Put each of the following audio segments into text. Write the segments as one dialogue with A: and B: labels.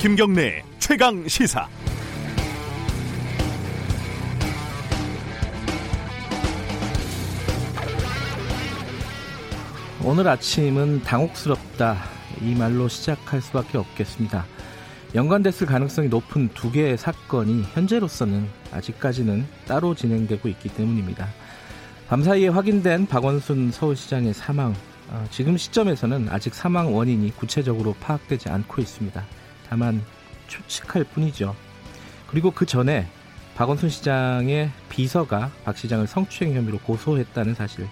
A: 김경래 최강 시사.
B: 오늘 아침은 당혹스럽다 이 말로 시작할 수밖에 없겠습니다. 연관됐을 가능성이 높은 두 개의 사건이 현재로서는 아직까지는 따로 진행되고 있기 때문입니다. 밤사이에 확인된 박원순 서울시장의 사망 어, 지금 시점에서는 아직 사망 원인이 구체적으로 파악되지 않고 있습니다. 다만 추측할 뿐이죠. 그리고 그 전에 박원순 시장의 비서가 박 시장을 성추행 혐의로 고소했다는 사실.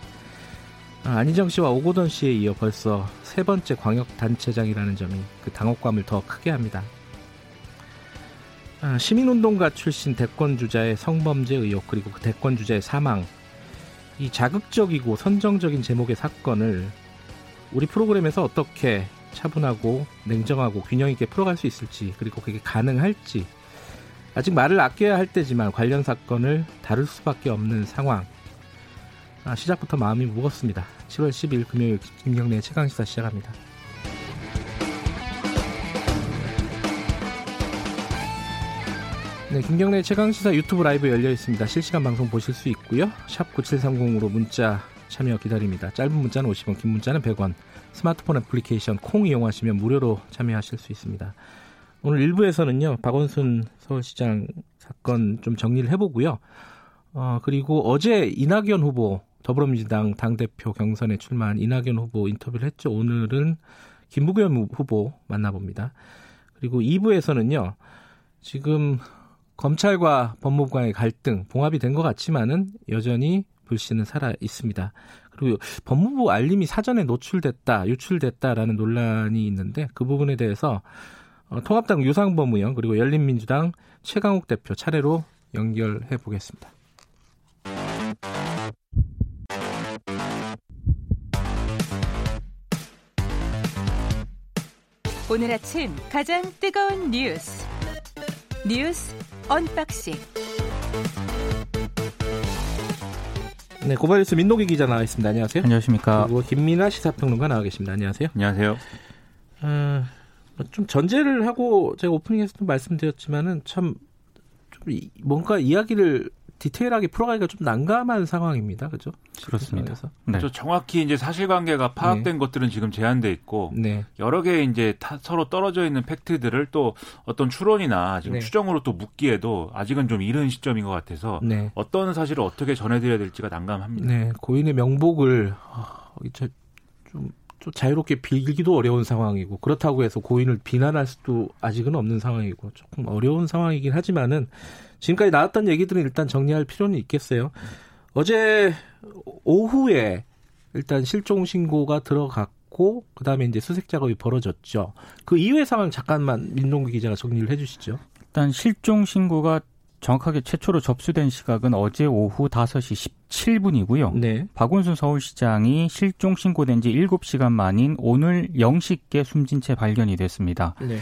B: 아, 안희정 씨와 오고돈 씨에 이어 벌써 세 번째 광역단체장이라는 점이 그 당혹감을 더 크게 합니다. 아, 시민운동가 출신 대권주자의 성범죄 의혹 그리고 그 대권주자의 사망 이 자극적이고 선정적인 제목의 사건을 우리 프로그램에서 어떻게 차분하고 냉정하고 균형 있게 풀어갈 수 있을지 그리고 그게 가능할지 아직 말을 아껴야 할 때지만 관련 사건을 다룰 수밖에 없는 상황 아, 시작부터 마음이 무겁습니다. 7월 10일 금요일 김경래 최강시사 시작합니다. 네, 김경래 최강시사 유튜브 라이브 열려 있습니다. 실시간 방송 보실 수 있고요. 샵 9730으로 문자 참여 기다립니다. 짧은 문자는 50원, 긴 문자는 100원. 스마트폰 애플리케이션 콩 이용하시면 무료로 참여하실 수 있습니다. 오늘 1부에서는요. 박원순 서울시장 사건 좀 정리를 해보고요. 어, 그리고 어제 이낙연 후보 더불어민주당 당대표 경선에 출마한 이낙연 후보 인터뷰를 했죠. 오늘은 김부겸 후보 만나봅니다. 그리고 2부에서는요. 지금 검찰과 법무부 간의 갈등 봉합이 된 것 같지만은 여전히 불씨는 살아 있습니다. 그리고 법무부 알림이 사전에 노출됐다, 유출됐다라는 논란이 있는데 그 부분에 대해서 어, 통합당 유상범 의원 그리고 열린민주당 최강욱 대표 차례로 연결해 보겠습니다.
C: 오늘 아침 가장 뜨거운 뉴스 뉴스 unboxing
B: 네, 고발뉴스 민동기 기자 나와 있습니다. 안녕하세요.
D: 안녕하십니까.
B: 그리고 김민아 시사평론가 나와 계십니다. 안녕하세요.
D: 안녕하세요.
B: 어, 좀 전제를 하고 제가 오프닝에서도 말씀드렸지만은 참 좀 뭔가 이야기를 디테일하게 풀어가기가 좀 난감한 상황입니다. 그죠?
D: 그렇습니다.
E: 네. 정확히 이제 사실관계가 파악된 네. 것들은 지금 제한돼 있고 네. 여러 개 이제 서로 떨어져 있는 팩트들을 또 어떤 추론이나 지금 네. 추정으로 또 묻기에도 아직은 좀 이른 시점인 것 같아서 네. 어떤 사실을 어떻게 전해드려야 될지가 난감합니다.
B: 네, 고인의 명복을 어, 좀, 좀 자유롭게 빌기도 어려운 상황이고 그렇다고 해서 고인을 비난할 수도 아직은 없는 상황이고 조금 어려운 상황이긴 하지만은 지금까지 나왔던 얘기들은 일단 정리할 필요는 있겠어요. 어제 오후에 일단 실종 신고가 들어갔고 그다음에 이제 수색 작업이 벌어졌죠. 그 이후의 상황 잠깐만 민동기 기자가 정리를 해 주시죠.
D: 일단 실종 신고가 정확하게 최초로 접수된 시각은 어제 오후 5시 17분이고요. 네. 박원순 서울시장이 실종 신고된 지 7시간 만인 오늘 0시께 숨진 채 발견이 됐습니다. 네.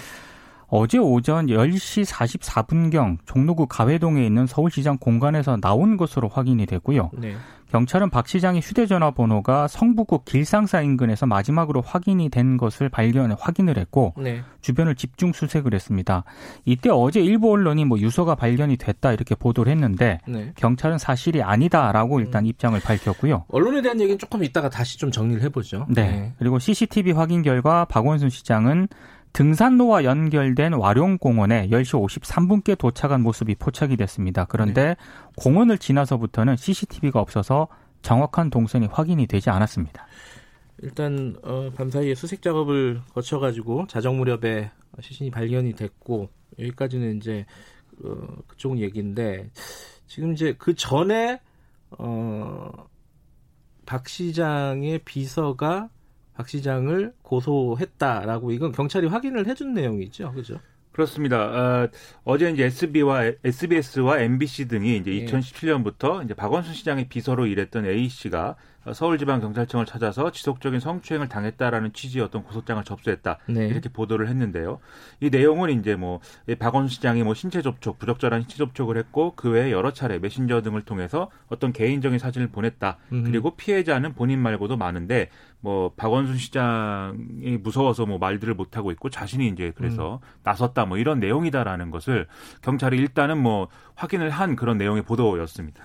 D: 어제 오전 10시 44분경 종로구 가회동에 있는 서울시장 공간에서 나온 것으로 확인이 됐고요. 네. 경찰은 박 시장의 휴대전화 번호가 성북구 길상사 인근에서 마지막으로 확인이 된 것을 발견 확인을 했고 네. 주변을 집중 수색을 했습니다. 이때 어제 일부 언론이 뭐 유서가 발견이 됐다 이렇게 보도를 했는데 네. 경찰은 사실이 아니다라고 일단 음. 입장을 밝혔고요.
B: 언론에 대한 얘기는 조금 이따가 다시 좀 정리를 해보죠.
D: 네. 네. 그리고 CCTV 확인 결과 박원순 시장은 등산로와 연결된 와룡공원에 10시 53분께 도착한 모습이 포착이 됐습니다. 그런데 네. 공원을 지나서부터는 CCTV가 없어서 정확한 동선이 확인이 되지 않았습니다.
B: 일단 어, 밤사이에 수색 작업을 거쳐가지고 자정 무렵에 시신이 발견이 됐고 여기까지는 이제 어, 그쪽 얘기인데 지금 이제 그 전에 어, 박 시장의 비서가 박 시장을 고소했다라고 이건 경찰이 확인을 해준 내용이죠, 그죠?
E: 그렇습니다. 어, 제 이제 SB와 SBS와 MBC 등이 이제 2017년부터 이제 박원순 시장의 비서로 일했던 A 씨가 서울지방경찰청을 찾아서 지속적인 성추행을 당했다라는 취지의 어떤 고소장을 접수했다 네. 이렇게 보도를 했는데요. 이 내용은 이제 뭐 박원순 시장이 뭐 신체 접촉, 부적절한 신체 접촉을 했고 그 외에 여러 차례 메신저 등을 통해서 어떤 개인적인 사진을 보냈다. 음. 그리고 피해자는 본인 말고도 많은데 뭐 박원순 시장이 무서워서 뭐 말들을 못 하고 있고 자신이 이제 그래서 음. 나섰다 뭐 이런 내용이다라는 것을 경찰이 일단은 뭐 확인을 한 그런 내용의 보도였습니다.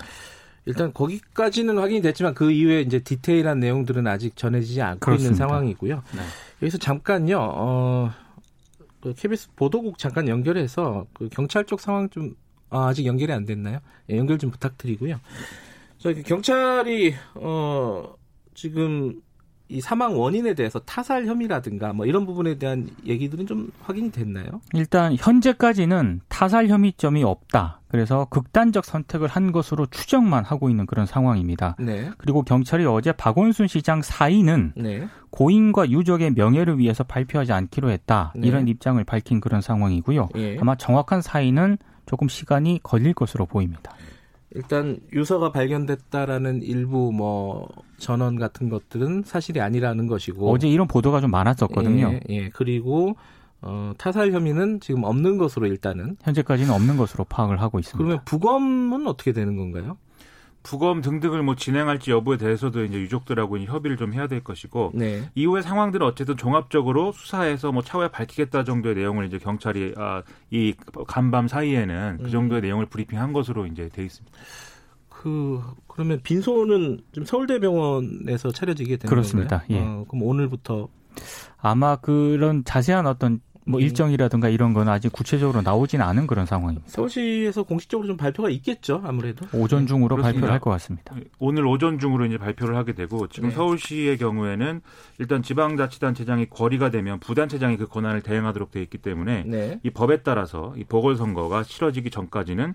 B: 일단 거기까지는 확인이 됐지만 그 이후에 이제 디테일한 내용들은 아직 전해지지 않고 그렇습니다. 있는 상황이고요. 네. 여기서 잠깐요. 어, 그 KBS 보도국 잠깐 연결해서 그 경찰 쪽 상황 좀 아, 아직 연결이 안 됐나요? 예, 연결 좀 부탁드리고요. 저기 경찰이 어 지금 이 사망 원인에 대해서 타살 혐의라든가 뭐 이런 부분에 대한 얘기들은 좀 확인이 됐나요?
D: 일단 현재까지는 타살 혐의점이 없다. 그래서 극단적 선택을 한 것으로 추정만 하고 있는 그런 상황입니다. 네. 그리고 경찰이 어제 박원순 시장 사인은 네. 고인과 유족의 명예를 위해서 발표하지 않기로 했다. 네. 이런 입장을 밝힌 그런 상황이고요. 예. 아마 정확한 사인은 조금 시간이 걸릴 것으로 보입니다.
B: 일단 유서가 발견됐다라는 일부 뭐 전원 같은 것들은 사실이 아니라는 것이고
D: 어제 이런 보도가 좀 많았었거든요.
B: 예, 예. 그리고 어, 타살 혐의는 지금 없는 것으로 일단은
D: 현재까지는 없는 것으로 파악을 하고 있습니다.
B: 그러면 부검은 어떻게 되는 건가요?
E: 부검 등등을 뭐 진행할지 여부에 대해서도 이제 유족들하고 협의를 좀 해야 될 것이고 네. 이후의 상황들은 어쨌든 종합적으로 수사해서 뭐 차후에 밝히겠다 정도의 내용을 이제 경찰이 아, 이 간밤 사이에는 그 음. 정도의 음. 내용을 브리핑한 것으로 이제 돼 있습니다.
B: 그 그러면 빈소는 좀 서울대병원에서 차려지게 되는
D: 그렇습니다.
B: 건가요? 예. 어, 그럼 오늘부터
D: 아마 그런 자세한 어떤 뭐 음. 일정이라든가 이런 건 아직 구체적으로 나오진 않은 그런 상황입니다.
B: 서울시에서 공식적으로 좀 발표가 있겠죠, 아무래도.
D: 오전 중으로 네, 발표를 할 것 같습니다.
E: 오늘 오전 중으로 이제 발표를 하게 되고 지금 네. 서울시의 경우에는 일단 지방자치단체장이 거리가 되면 부단체장이 그 권한을 대행하도록 되어 있기 때문에 네. 이 법에 따라서 이 보궐선거가 치러지기 전까지는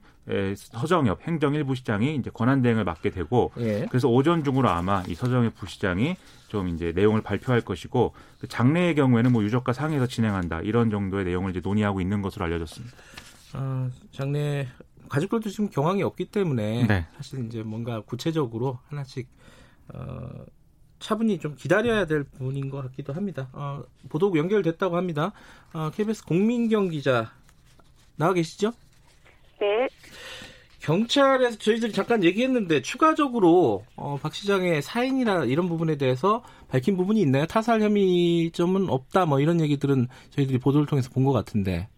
E: 서정엽 행정일부 시장이 이제 권한 대행을 맡게 되고 예. 그래서 오전 중으로 아마 이 서정엽 부시장이 좀 이제 내용을 발표할 것이고 그 장례의 경우에는 뭐 유족과 상의해서 진행한다 이런 정도의 내용을 이제 논의하고 있는 것으로 알려졌습니다.
B: 어, 장례 가족들도 지금 경황이 없기 때문에 네. 사실 이제 뭔가 구체적으로 하나씩 어, 차분히 좀 기다려야 될 부분인 것 같기도 합니다. 어, 보도국 연결됐다고 합니다. 어, KBS 공민경 기자 나와 계시죠?
F: 네.
B: 경찰에서 저희들이 잠깐 얘기했는데 추가적으로 어, 박 시장의 사인이나 이런 부분에 대해서 밝힌 부분이 있나요? 타살 혐의점은 없다 뭐 이런 얘기들은 저희들이 보도를 통해서 본 것 같은데.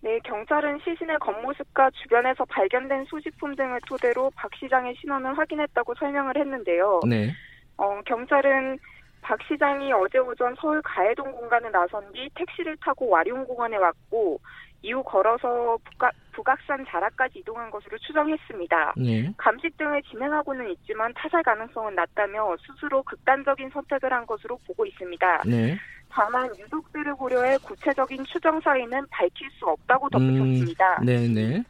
F: 네, 경찰은 시신의 겉모습과 주변에서 발견된 소지품 등을 토대로 박 시장의 신원을 확인했다고 설명을 했는데요. 네. 어, 경찰은 박 시장이 어제 오전 서울 가해동 공간에 나선 뒤 택시를 타고 와룡공원에 왔고 이후 걸어서 북각, 북악산 자락까지 이동한 것으로 추정했습니다. 네. 감식 등을 진행하고는 있지만 타살 가능성은 낮다며 스스로 극단적인 선택을 한 것으로 보고 있습니다. 네. 다만 유족들을 고려해 구체적인 추정 사인은 밝힐 수 없다고 덧붙였습니다. 음, 네네.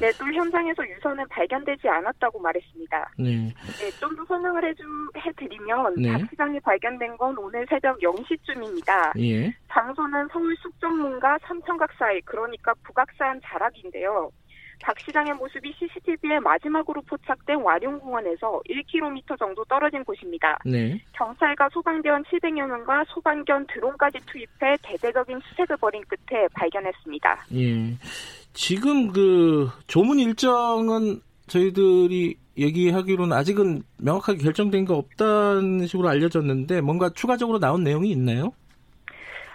F: 네, 또 현장에서 유서는 발견되지 않았다고 말했습니다. 네. 네, 좀 더 설명을 해주, 해드리면, 네. 박 시장이 발견된 건 오늘 새벽 0시쯤입니다. 예. 장소는 서울 숙정문과 삼천각 사이, 그러니까 북악산 자락인데요. 박 시장의 모습이 CCTV에 마지막으로 포착된 와룡공원에서 1km 정도 떨어진 곳입니다. 네. 경찰과 소방대원 700여 명과 소방견 드론까지 투입해 대대적인 수색을 벌인 끝에 발견했습니다.
B: 예. 지금 그 조문 일정은 저희들이 얘기하기로는 아직은 명확하게 결정된 거 없다는 식으로 알려졌는데 뭔가 추가적으로 나온 내용이 있나요?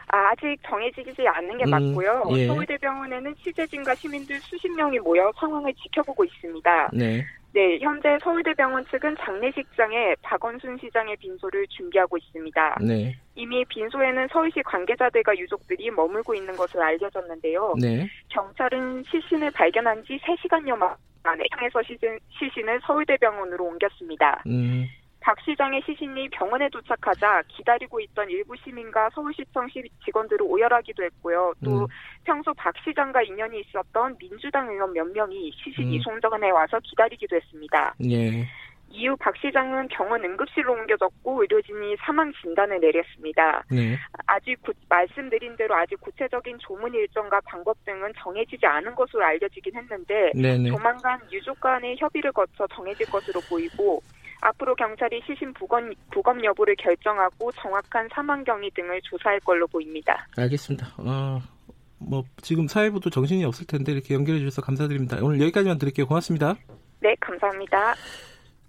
F: 아, 직 정해지지 않는 게 음, 맞고요. 예. 서울대병원에는 취재진과 시민들 수십 명이 모여 상황을 지켜보고 있습니다. 네. 네, 현재 서울대병원 측은 장례식장에 박원순 시장의 빈소를 준비하고 있습니다. 네. 이미 빈소에는 서울시 관계자들과 유족들이 머물고 있는 것으로 알려졌는데요. 네. 경찰은 시신을 발견한 지 3시간여 만에 향해서 시신, 시신을 서울대병원으로 옮겼습니다. 음. 박 시장의 시신이 병원에 도착하자 기다리고 있던 일부 시민과 서울시청 직원들을 오열하기도 했고요. 또 음. 평소 박 시장과 인연이 있었던 민주당 의원 몇 명이 시신 음. 이송전에 와서 기다리기도 했습니다. 예. 이후 박 시장은 병원 응급실로 옮겨졌고 의료진이 사망 진단을 내렸습니다. 네. 아직 구, 말씀드린 대로 아직 구체적인 조문 일정과 방법 등은 정해지지 않은 것으로 알려지긴 했는데 네네. 조만간 유족 간의 협의를 거쳐 정해질 것으로 보이고 앞으로 경찰이 시신 부검, 부검 여부를 결정하고 정확한 사망 경위 등을 조사할 걸로 보입니다.
B: 알겠습니다. 어, 뭐 지금 사회부도 정신이 없을 텐데 이렇게 연결해 주셔서 감사드립니다. 오늘 여기까지만 드릴게요. 고맙습니다.
F: 네, 감사합니다.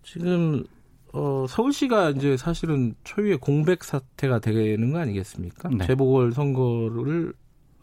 B: 지금 어, 서울시가 이제 사실은 초유의 공백 사태가 되는 거 아니겠습니까? 네. 재보궐 선거를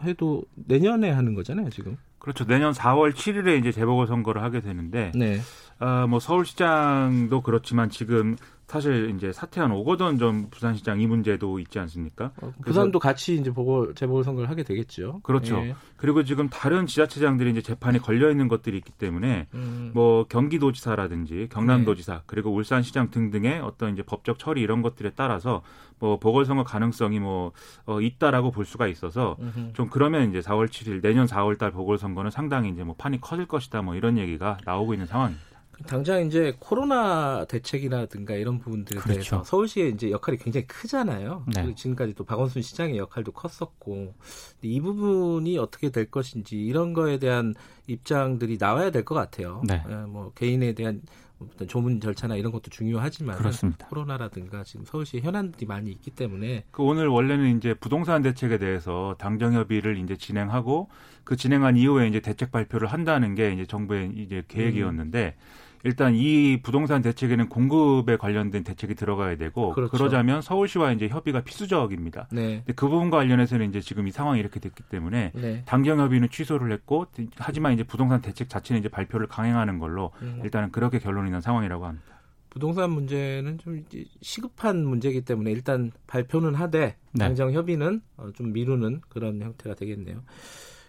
B: 해도 내년에 하는 거잖아요, 지금.
E: 그렇죠. 내년 4월 7일에 이제 재보궐 선거를 하게 되는데, 네. 어, 뭐 서울시장도 그렇지만 지금 사실 이제 사퇴한 오거돈 전 부산시장 이 문제도 있지 않습니까?
B: 어, 부산도 같이 이제 보궐 재보궐 선거를 하게 되겠죠.
E: 그렇죠. 예. 그리고 지금 다른 지자체장들이 이제 재판이 걸려 있는 것들이 있기 때문에 음. 뭐 경기도지사라든지 경남도지사 네. 그리고 울산시장 등등의 어떤 이제 법적 처리 이런 것들에 따라서 뭐 보궐선거 가능성이 뭐 어, 있다라고 볼 수가 있어서 음흠. 좀 그러면 이제 4월 7일 내년 4월달 보궐선거는 상당히 이제 뭐 판이 커질 것이다 뭐 이런 얘기가 나오고 있는 상황입니다.
B: 당장 이제 코로나 대책이라든가 이런 부분들에 그렇죠. 대해서 서울시의 이제 역할이 굉장히 크잖아요. 네. 지금까지 또 박원순 시장의 역할도 컸었고 이 부분이 어떻게 될 것인지 이런 거에 대한 입장들이 나와야 될 것 같아요. 네. 예, 뭐 개인에 대한 어떤 조문 절차나 이런 것도 중요하지만 그렇습니다. 코로나라든가 지금 서울시 현안들이 많이 있기 때문에
E: 그 오늘 원래는 이제 부동산 대책에 대해서 당정 협의를 이제 진행하고 그 진행한 이후에 이제 대책 발표를 한다는 게 이제 정부의 이제 계획이었는데 음. 일단 이 부동산 대책에는 공급에 관련된 대책이 들어가야 되고 그렇죠. 그러자면 서울시와 이제 협의가 필수적입니다. 네. 근데 그 부분과 관련해서는 이제 지금 이 상황이 이렇게 됐기 때문에 네. 당경 협의는 취소를 했고 하지만 이제 부동산 대책 자체는 이제 발표를 강행하는 걸로 음. 일단은 그렇게 결론이 난 상황이라고 합니다.
B: 부동산 문제는 좀 시급한 문제이기 때문에 일단 발표는 하되 네. 당정 협의는 어, 좀 미루는 그런 형태가 되겠네요.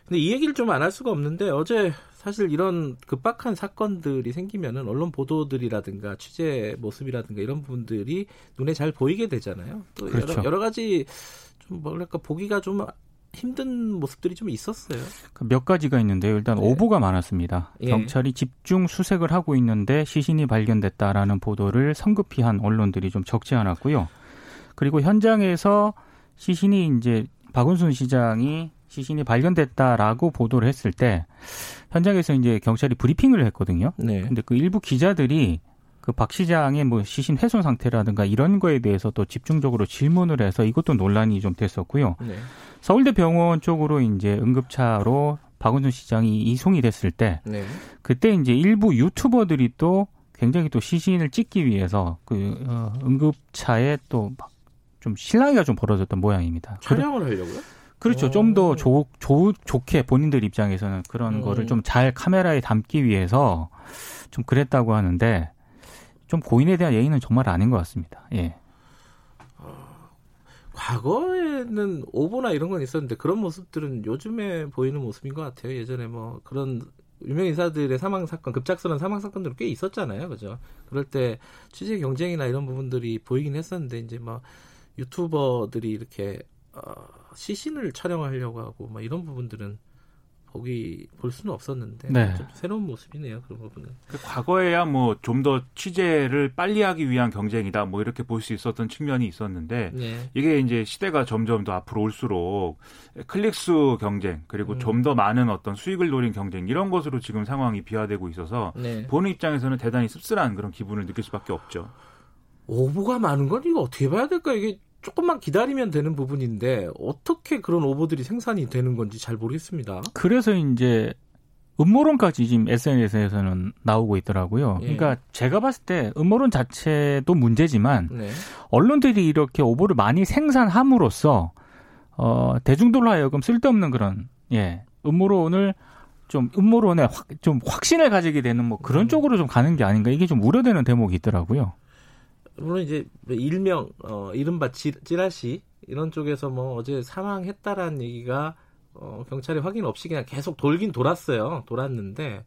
B: 근데 이 얘기를 좀 안 할 수가 없는데 어제 사실 이런 급박한 사건들이 생기면은 언론 보도들이라든가 취재 모습이라든가 이런 부분들이 눈에 잘 보이게 되잖아요. 또 그렇죠. 여러, 여러 가지 좀 뭐랄까 보기가 좀 힘든 모습들이 좀 있었어요.
D: 그몇 가지가 있는데요. 일단 네. 오보가 많았습니다. 예. 경찰이 집중 수색을 하고 있는데 시신이 발견됐다라는 보도를 성급히 한 언론들이 좀 적지 않았고요. 그리고 현장에서 시신이 이제 박원순 시장이 시신이 발견됐다라고 보도를 했을 때 현장에서 이제 경찰이 브리핑을 했거든요. 네. 근데 그 일부 기자들이 그 박 시장의 뭐 시신 훼손 상태라든가 이런 거에 대해서 또 집중적으로 질문을 해서 이것도 논란이 좀 됐었고요. 네. 서울대 병원 쪽으로 이제 응급차로 박원순 시장이 이송이 됐을 때 네. 그때 이제 일부 유튜버들이 또 굉장히 또 시신을 찍기 위해서 그 어, 응급차에 또좀 실랑이가 좀 벌어졌던 모양입니다.
B: 촬영을 하려고요?
D: 그렇죠. 좀더 좋게 본인들 입장에서는 그런 음. 거를 좀 잘 카메라에 담기 위해서 좀 그랬다고 하는데 좀 고인에 대한 예의는 정말 아닌 것 같습니다. 예.
B: 어, 과거에는 오보나 이런 건 있었는데 그런 모습들은 요즘에 보이는 모습인 것 같아요. 예전에 뭐 그런 유명 인사들의 사망 사건, 급작스러운 사망 사건들은 꽤 있었잖아요, 그죠? 그럴 때 취재 경쟁이나 이런 부분들이 보이긴 했었는데 이제 뭐 유튜버들이 이렇게 어, 시신을 촬영하려고 하고 막 이런 부분들은 보기 볼 수는 없었는데 네. 좀 새로운 모습이네요 그런 부분은.
E: 그 과거에야 뭐 좀 더 취재를 빨리 하기 위한 경쟁이다 뭐 이렇게 볼 수 있었던 측면이 있었는데 네. 이게 이제 시대가 점점 더 앞으로 올수록 클릭수 경쟁 그리고 음. 좀더 많은 어떤 수익을 노린 경쟁 이런 것으로 지금 상황이 비화되고 있어서 네. 보는 입장에서는 대단히 씁쓸한 그런 기분을 느낄 수밖에 없죠.
B: 오보가 많은 건 이거 어떻게 봐야 될까 이게 조금만 기다리면 되는 부분인데 어떻게 그런 오보들이 생산이 되는 건지 잘 모르겠습니다.
D: 그래서 이제 음모론까지 지금 SNS에서는 나오고 있더라고요. 예. 그러니까 제가 봤을 때 음모론 자체도 문제지만 네. 언론들이 이렇게 오보를 많이 생산함으로써 어, 대중들로 하여금 쓸데없는 그런 예 음모론을 좀 음모론에 확, 좀 확신을 가지게 되는 뭐 그런 음. 쪽으로 좀 가는 게 아닌가 이게 좀 우려되는 대목이 있더라고요.
B: 물론 이제 일명 어 이른바 지, 찌라시 이런 쪽에서 뭐 어제 사망했다라는 얘기가 어 경찰이 확인 없이 그냥 계속 돌긴 돌았어요. 돌았는데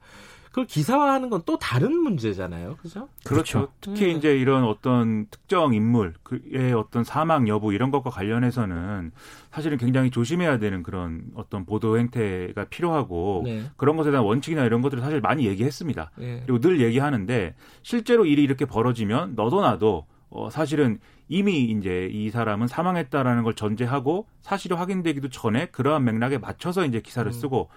B: 그걸 기사화하는 건 또 다른 문제잖아요. 그죠?
E: 그렇죠. 그렇죠. 특히 음. 이제 이런 어떤 특정 인물의 어떤 사망 여부 이런 것과 관련해서는 사실은 굉장히 조심해야 되는 그런 어떤 보도 행태가 필요하고 네. 그런 것에 대한 원칙이나 이런 것들을 사실 많이 얘기했습니다. 네. 그리고 늘 얘기하는데 실제로 일이 이렇게 벌어지면 너도 나도 어 사실은 이미 이제 이 사람은 사망했다라는 걸 전제하고 사실이 확인되기도 전에 그러한 맥락에 맞춰서 이제 기사를 음. 쓰고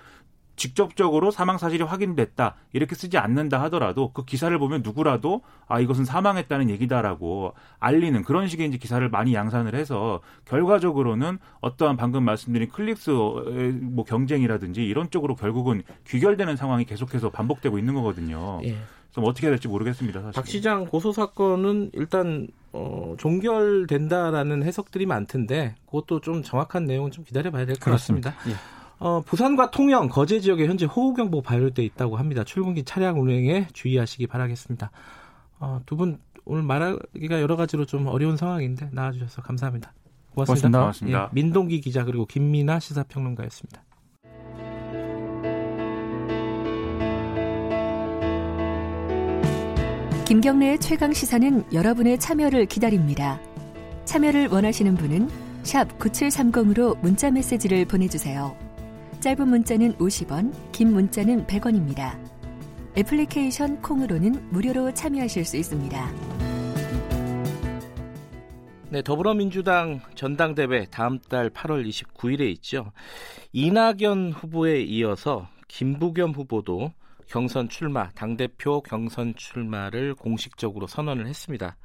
E: 직접적으로 사망 사실이 확인됐다 이렇게 쓰지 않는다 하더라도 그 기사를 보면 누구라도 아 이것은 사망했다는 얘기다라고 알리는 그런 식의 이제 기사를 많이 양산을 해서 결과적으로는 어떠한 방금 말씀드린 클릭스 뭐 경쟁이라든지 이런 쪽으로 결국은 귀결되는 상황이 계속해서 반복되고 있는 거거든요. 예. 그래서 어떻게 해야 될지 모르겠습니다. 사실.
B: 박 시장 고소 사건은 일단 어, 종결된다라는 해석들이 많던데 그것도 좀 정확한 내용은 좀 기다려봐야 될 것 같습니다. 예. 어, 부산과 통영, 거제 지역에 현재 호우경보 발효돼 있다고 합니다. 출근길 차량 운행에 주의하시기 바라겠습니다. 어, 두분 오늘 말하기가 여러 가지로 좀 어려운 상황인데 나와주셔서 감사합니다. 고맙습니다.
E: 고맙습니다.
B: 예, 민동기 기자 그리고 김민아 시사평론가였습니다.
C: 김경래의 최강 시사는 여러분의 참여를 기다립니다. 참여를 원하시는 분은 9730으로 문자 메시지를 보내주세요. 짧은 문자는 50원, 긴 문자는 100원입니다. 애플리케이션 콩으로는 무료로 참여하실 수 있습니다.
B: 네, 더불어민주당 전당대회 다음 달 8월 29일에 있죠. 이낙연 후보에 이어서 김부겸 후보도 경선 출마, 당대표 경선 출마를 공식적으로 선언을 했습니다.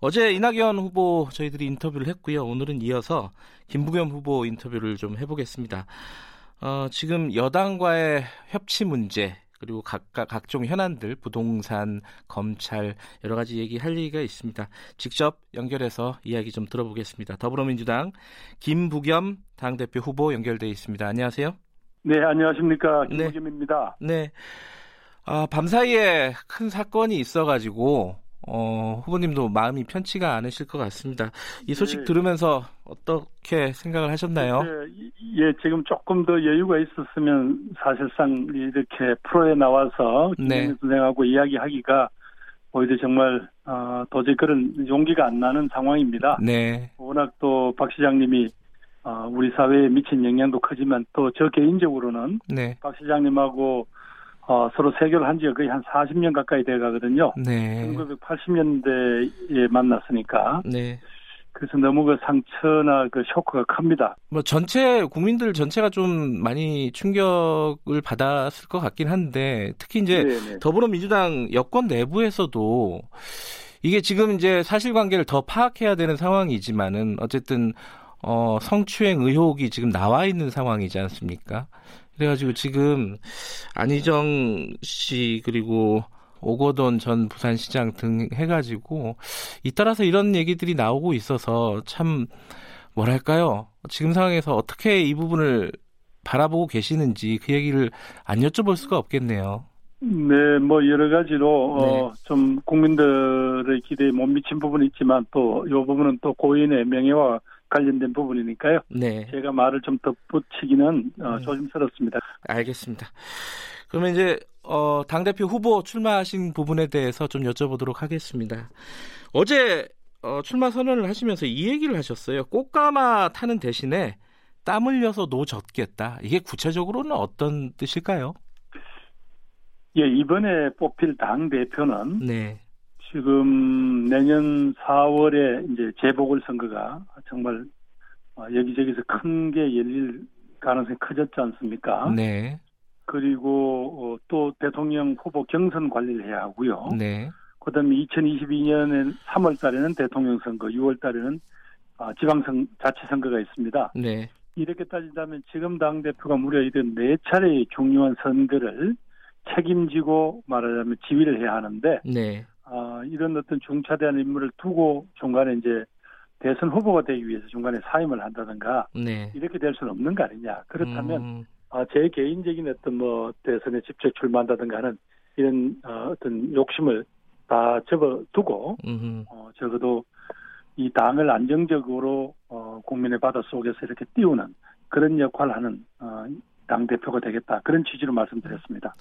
B: 어제 이낙연 후보 저희들이 인터뷰를 했고요. 오늘은 이어서 김부겸 후보 인터뷰를 좀 해보겠습니다. 어, 지금 여당과의 협치 문제 그리고 각각 각종 현안들 부동산 검찰 여러 가지 얘기할 얘기가 있습니다. 직접 연결해서 이야기 좀 들어보겠습니다. 더불어민주당 김부겸 당 대표 후보 연결돼 있습니다. 안녕하세요.
G: 네, 안녕하십니까 김부겸입니다.
B: 네. 네. 아, 밤사이에 큰 사건이 있어가지고 어, 후보님도 마음이 편치가 않으실 것 같습니다. 이 소식 네. 들으면서 어떻게 생각을 하셨나요?
G: 예, 예, 지금 조금 더 여유가 있었으면 사실상 이렇게 프로에 나와서 김 선생하고 이야기하기가 오히려 정말 어, 도저히 그런 용기가 안 나는 상황입니다.
B: 네.
G: 워낙 또 박 시장님이 어, 우리 사회에 미친 영향도 크지만 또 저 개인적으로는 네. 박 시장님하고 어, 서로 세교를 한 지가 거의 한 40년 가까이 돼 가거든요. 네. 1980년대에 만났으니까. 네. 그래서 너무 그 상처나 그 쇼크가 큽니다.
B: 뭐 전체 국민들 전체가 좀 많이 충격을 받았을 것 같긴 한데 특히 이제 네네. 네. 더불어민주당 여권 내부에서도 이게 지금 이제 사실관계를 더 파악해야 되는 상황이지만은 어쨌든 어 성추행 의혹이 지금 나와 있는 상황이지 않습니까? 그래가지고 지금 안희정 씨 그리고 오거돈 전 부산시장 등 해가지고 잇따라서 이런 얘기들이 나오고 있어서 참 뭐랄까요 지금 상황에서 어떻게 이 부분을 바라보고 계시는지 그 얘기를 안 여쭤볼 수가 없겠네요.
G: 네, 뭐 여러 가지로 어, 네. 어, 좀 국민들의 기대에 못 미친 부분이 있지만 또 이 부분은 또 고인의 명예와 관련된 부분이니까요. 네. 제가 말을 좀 덧붙이기는 어, 음. 조심스럽습니다.
B: 알겠습니다. 그러면 이제 어, 당대표 후보 출마하신 부분에 대해서 좀 여쭤보도록 하겠습니다. 어제 어, 출마 선언을 하시면서 이 얘기를 하셨어요. 꽃가마 타는 대신에 땀 흘려서 노 젓겠다. 이게 구체적으로는 어떤 뜻일까요?
G: 예, 이번에 뽑힐 당 대표는 네. 지금 내년 4월에 이제 재보궐 선거가 정말 어, 여기저기서 큰 게 열릴 가능성이 커졌지 않습니까? 네. 그리고 어, 또 대통령 후보 경선 관리를 해야 하고요. 네. 그다음에 2022년에 3월 달에는 대통령 선거, 6월 달에는 어, 지방선 자치 선거가 있습니다. 네. 이렇게 따진다면 지금 당 대표가 무려 이런 네 차례의 중요한 선거를 책임지고 말하자면 지휘를 해야 하는데 네. 어, 이런 어떤 중차대한 인물을 두고 중간에 이제 대선 후보가 되기 위해서 중간에 사임을 한다든가 네. 이렇게 될 수는 없는 거 아니냐. 그렇다면 음. 어, 제 개인적인 어떤 뭐 대선에 직접 출마한다든가 하는 이런 어, 어떤 욕심을 다 접어두고 어, 적어도 이 당을 안정적으로 어, 국민의 바다 속에서 이렇게 띄우는 그런 역할을 하는 어, 당 대표가 되겠다 그런 취지로 말씀드렸습니다.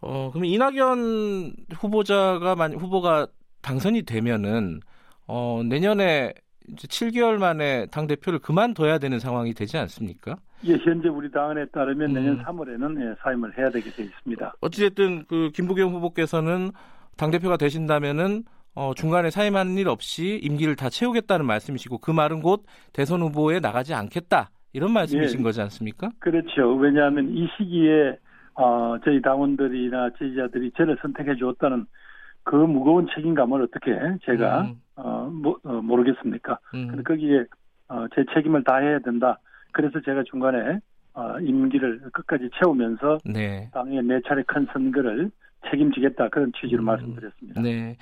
B: 어, 그럼 이낙연 후보자가 만 후보가 당선이 되면은 어, 내년에 이제 7개월 만에 당 대표를 그만둬야 되는 상황이 되지 않습니까?
G: 예, 현재 우리 당원에 따르면 음. 내년 3월에는 예, 사임을 해야 되게 돼 있습니다.
B: 어찌됐든 그 김부겸 후보께서는 당 대표가 되신다면은 어, 중간에 사임하는 일 없이 임기를 다 채우겠다는 말씀이시고 그 말은 곧 대선 후보에 나가지 않겠다 이런 말씀이신 예. 거지 않습니까?
G: 그렇죠. 왜냐하면 이 시기에 어, 저희 당원들이나 지지자들이 저를 선택해 주었다는 그 무거운 책임감을 어떻게 제가 음. 어, 모, 어, 모르겠습니까? 음. 근데 거기에 어, 제 책임을 다해야 된다. 그래서 제가 중간에 어, 임기를 끝까지 채우면서 네. 당의 네 차례 큰 선거를 책임지겠다 그런 취지로 음, 말씀드렸습니다.
B: 네.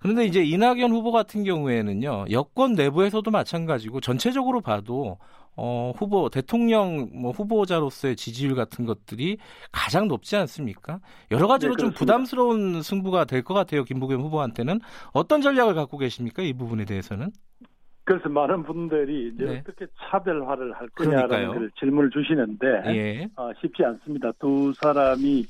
B: 그런데 이제 이낙연 후보 같은 경우에는요 여권 내부에서도 마찬가지고 전체적으로 봐도 어, 후보 대통령 뭐 후보자로서의 지지율 같은 것들이 가장 높지 않습니까? 여러 가지로 네, 좀 부담스러운 승부가 될 것 같아요. 김부겸 후보한테는 어떤 전략을 갖고 계십니까? 이 부분에 대해서는?
G: 그래서 많은 분들이 이제 네. 어떻게 차별화를 할 거냐라는 질문을 주시는데 예. 어, 쉽지 않습니다. 두 사람이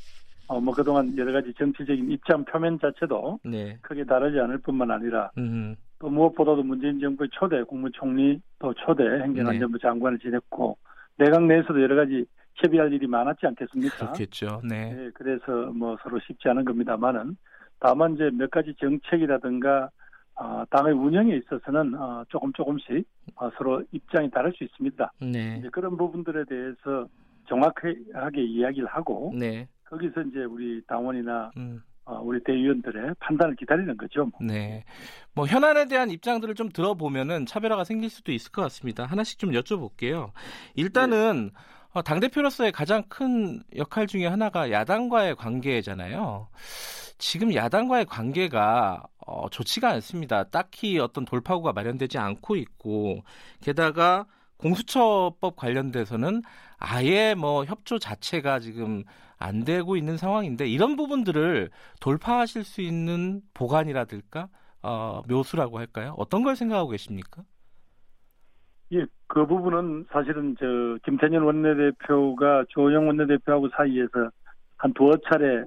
G: 어, 뭐 그동안 여러 가지 정치적인 입장 표면 자체도 네. 크게 다르지 않을 뿐만 아니라 음흠. 또 무엇보다도 문재인 정부의 초대 국무총리 또 초대 행정안전부 네. 장관을 지냈고 내각 내에서도 여러 가지 협의할 일이 많았지 않겠습니까?
B: 그렇겠죠. 네. 네.
G: 그래서 뭐 서로 쉽지 않은 겁니다만은 다만 이제 몇 가지 정책이라든가 어, 당의 운영에 있어서는 어, 조금 조금씩 어, 서로 입장이 다를 수 있습니다. 네. 그런 부분들에 대해서 정확하게 이야기를 하고 네. 거기서 이제 우리 당원이나 음. 어, 우리 대의원들의 판단을 기다리는 거죠. 뭐.
B: 네. 뭐 현안에 대한 입장들을 좀 들어보면은 차별화가 생길 수도 있을 것 같습니다. 하나씩 좀 여쭤볼게요. 일단은 네. 어, 당 대표로서의 가장 큰 역할 중에 하나가 야당과의 관계잖아요. 지금 야당과의 관계가 어, 좋지가 않습니다. 딱히 어떤 돌파구가 마련되지 않고 있고 게다가 공수처법 관련돼서는 아예 뭐 협조 자체가 지금 안 되고 있는 상황인데 이런 부분들을 돌파하실 수 있는 보관이라든가 어, 묘수라고 할까요? 어떤 걸 생각하고 계십니까?
G: 예, 그 부분은 사실은 저 김태년 원내대표가 조영 원내대표하고 사이에서 한 두어 차례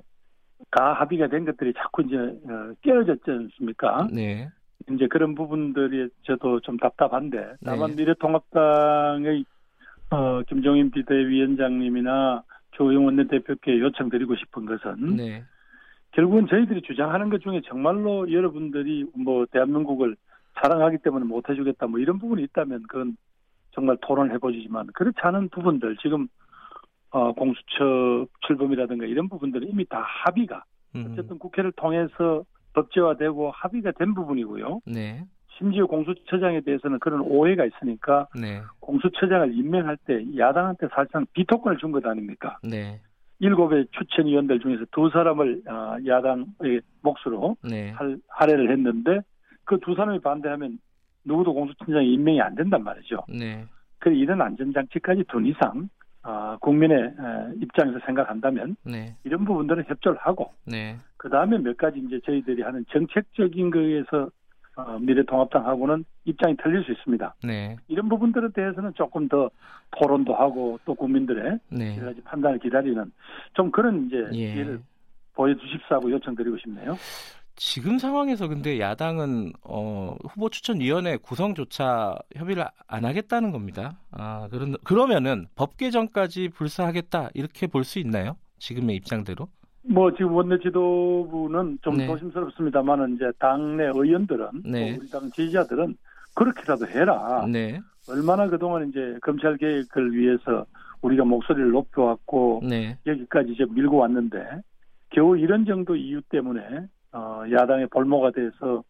G: 가 합의가 된 것들이 자꾸 이제 어, 깨어졌지 않습니까? 네. 이제 그런 부분들이 저도 좀 답답한데 다만 네. 미래통합당의 어, 김종인 비대위원장님이나 조영 원내대표께 요청드리고 싶은 것은 네. 결국은 저희들이 주장하는 것 중에 정말로 여러분들이 뭐 대한민국을 사랑하기 때문에 못 해주겠다 뭐 이런 부분이 있다면 그건 정말 토론을 해보지만 그렇지 않은 부분들 지금 어, 공수처 출범이라든가 이런 부분들은 이미 다 합의가 음. 어쨌든 국회를 통해서 법제화되고 합의가 된 부분이고요. 네. 심지어 공수처장에 대해서는 그런 오해가 있으니까 네. 공수처장을 임명할 때 야당한테 사실상 비토권을 준 것 아닙니까? 네. 일곱의 추천위원들 중에서 두 사람을 어, 야당의 몫으로 네. 할, 할애를 했는데 그 두 사람이 반대하면 누구도 공수처장이 임명이 안 된단 말이죠. 네. 그 이런 안전장치까지 둔 이상 어, 국민의 입장에서 생각한다면 네. 이런 부분들은 협조를 하고 네. 그 다음에 몇 가지 이제 저희들이 하는 정책적인 거에서 어, 미래통합당하고는 입장이 틀릴 수 있습니다. 네. 이런 부분들에 대해서는 조금 더 토론도 하고 또 국민들의 네. 여러 가지 판단을 기다리는 좀 그런 이제 예. 기회를 보여주십사고 요청드리고 싶네요.
B: 지금 상황에서 근데 야당은 어, 후보 추천위원회 구성조차 협의를 안 하겠다는 겁니다. 아, 그런, 그러면은 법 개정까지 불사하겠다 이렇게 볼 수 있나요? 지금의 입장대로?
G: 뭐 지금 원내 지도부는 좀 네. 조심스럽습니다만은 이제 당내 의원들은 네. 우리 당 지지자들은 그렇게라도 해라. 네. 얼마나 그동안 이제 검찰 개혁을 위해서 우리가 목소리를 높여왔고 네. 여기까지 이제 밀고 왔는데 겨우 이런 정도 이유 때문에 어, 야당의 볼모가 돼서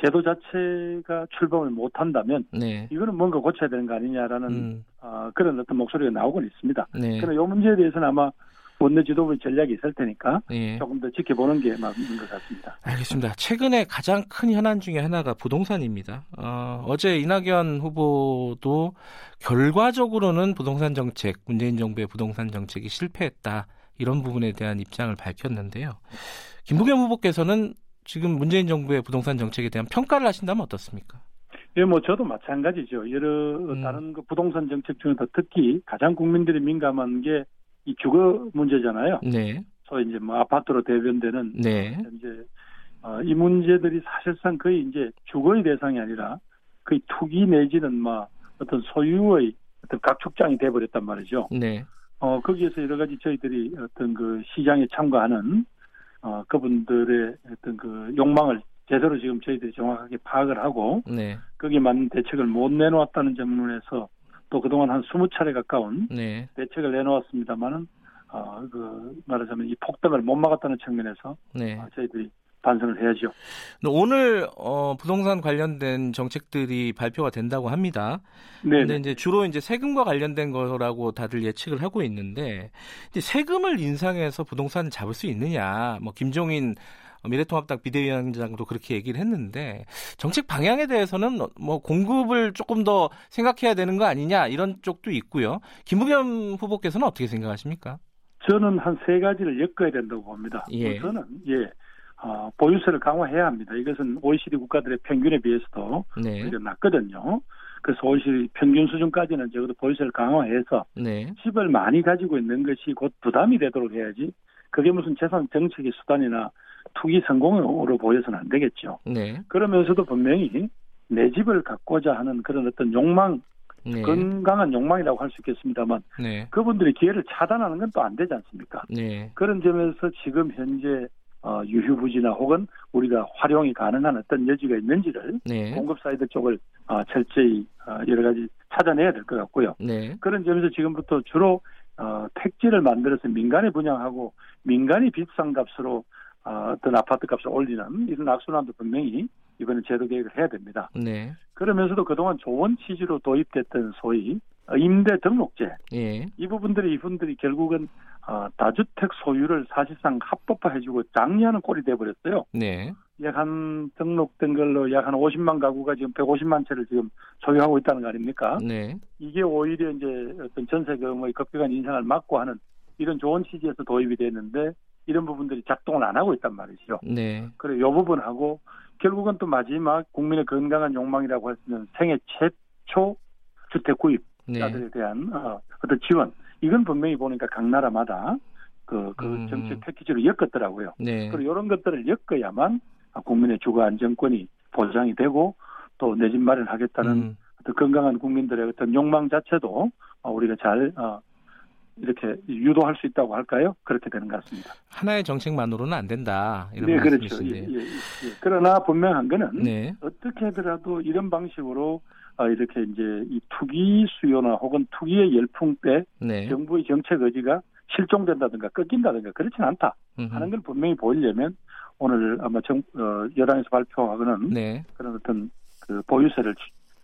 G: 제도 자체가 출범을 못한다면 네. 이거는 뭔가 고쳐야 되는 거 아니냐라는 음. 어, 그런 어떤 목소리가 나오곤 있습니다. 네. 그러나 이 문제에 대해서는 아마 원내 지도부 전략이 있을 테니까 네. 조금 더 지켜보는 게 맞는 것 같습니다.
B: 알겠습니다. 최근에 가장 큰 현안 중에 하나가 부동산입니다. 어, 어제 이낙연 후보도 결과적으로는 부동산 정책, 문재인 정부의 부동산 정책이 실패했다. 이런 부분에 대한 입장을 밝혔는데요. 김부겸 후보께서는 지금 문재인 정부의 부동산 정책에 대한 평가를 하신다면 어떻습니까?
G: 예, 뭐 저도 마찬가지죠. 여러 음. 다른 그 부동산 정책 중에서 특히 가장 국민들이 민감한 게 이 주거 문제잖아요. 네. 소위 이제 뭐 아파트로 대변되는 네. 이제 어, 이 문제들이 사실상 거의 이제 주거의 대상이 아니라 거의 투기 내지는 막 어떤 소유의 어떤 각축장이 돼버렸단 말이죠. 네. 어 거기에서 여러 가지 저희들이 어떤 그 시장에 참가하는 어, 그분들의 어떤 그 욕망을 제대로 지금 저희들이 정확하게 파악을 하고 네. 거기에 맞는 대책을 못 내놓았다는 점문에서 또 그동안 한 20차례 가까운 네. 대책을 내놓았습니다만은 어, 그 말하자면 이 폭등을 못 막았다는 측면에서 네. 어, 저희들이 반성을 해야죠.
B: 오늘 어, 부동산 관련된 정책들이 발표가 된다고 합니다. 네. 근데 이제 주로 이제 세금과 관련된 거라고 다들 예측을 하고 있는데 세금을 인상해서 부동산을 잡을 수 있느냐? 뭐 김종인 미래통합당 비대위원장도 그렇게 얘기를 했는데 정책 방향에 대해서는 뭐 공급을 조금 더 생각해야 되는 거 아니냐 이런 쪽도 있고요. 김부겸 후보께서는 어떻게 생각하십니까?
G: 저는 한 세 가지를 엮어야 된다고 봅니다. 예. 우선은 예. 어, 보유세를 강화해야 합니다. 이것은 OECD 국가들의 평균에 비해서도 네. 낮거든요. 그래서 OECD 평균 수준까지는 적어도 보유세를 강화해서 네. 집을 많이 가지고 있는 것이 곧 부담이 되도록 해야지 그게 무슨 재산 정책의 수단이나 투기 성공으로 보여서는 안 되겠죠. 네. 그러면서도 분명히 내 집을 갖고자 하는 그런 어떤 욕망, 네. 건강한 욕망이라고 할 수 있겠습니다만 네. 그분들이 기회를 차단하는 건 또 안 되지 않습니까? 네. 그런 점에서 지금 현재 어, 유휴부지나 혹은 우리가 활용이 가능한 어떤 여지가 있는지를 네. 공급 사이드 쪽을 어, 철저히 어, 여러 가지 찾아내야 될 것 같고요. 네. 그런 점에서 지금부터 주로 어, 택지를 만들어서 민간에 분양하고 민간이 비싼 값으로 어, 어떤 아파트 값을 올리는 이런 악순환도 분명히 이번에 제도 개혁을 해야 됩니다. 네. 그러면서도 그동안 좋은 취지로 도입됐던 소위 임대 등록제 예. 이 부분들이 이분들이 결국은 어, 다주택 소유를 사실상 합법화해주고 장려하는 꼴이 돼버렸어요. 네. 약한 등록된 걸로 약 한 50만 가구가 지금 150만 채를 지금 소유하고 있다는 거 아닙니까? 네. 이게 오히려 이제 어떤 전세금의 급격한 인상을 막고 하는 이런 좋은 취지에서 도입이 됐는데 이런 부분들이 작동을 안 하고 있단 말이죠. 네. 그래 요 부분하고 결국은 또 마지막 국민의 건강한 욕망이라고 할 수 있는 생애 최초 주택 구입 자들에 네. 대한 어, 어떤 지원 이건 분명히 보니까 각 나라마다 그, 그 음. 정책 패키지로 엮었더라고요. 네. 그리고 이런 것들을 엮어야만 국민의 주거 안정권이 보장이 되고 또 내 집 마련하겠다는 음. 어떤 건강한 국민들의 어떤 욕망 자체도 어, 우리가 잘 어, 이렇게 유도할 수 있다고 할까요? 그렇게 되는 것 같습니다.
B: 하나의 정책만으로는 안 된다. 이런
G: 네, 그렇죠. 예, 예, 예. 그러나 분명한 거는 네. 어떻게 하더라도 이런 방식으로 어, 이렇게 이제 이 투기 수요나 혹은 투기의 열풍 때 네. 정부의 정책 의지가 실종된다든가 꺾인다든가 그렇지는 않다. 하는 걸 분명히 보이려면 오늘 아마 정, 어, 여당에서 발표하고는 네. 그런 어떤 그 보유세를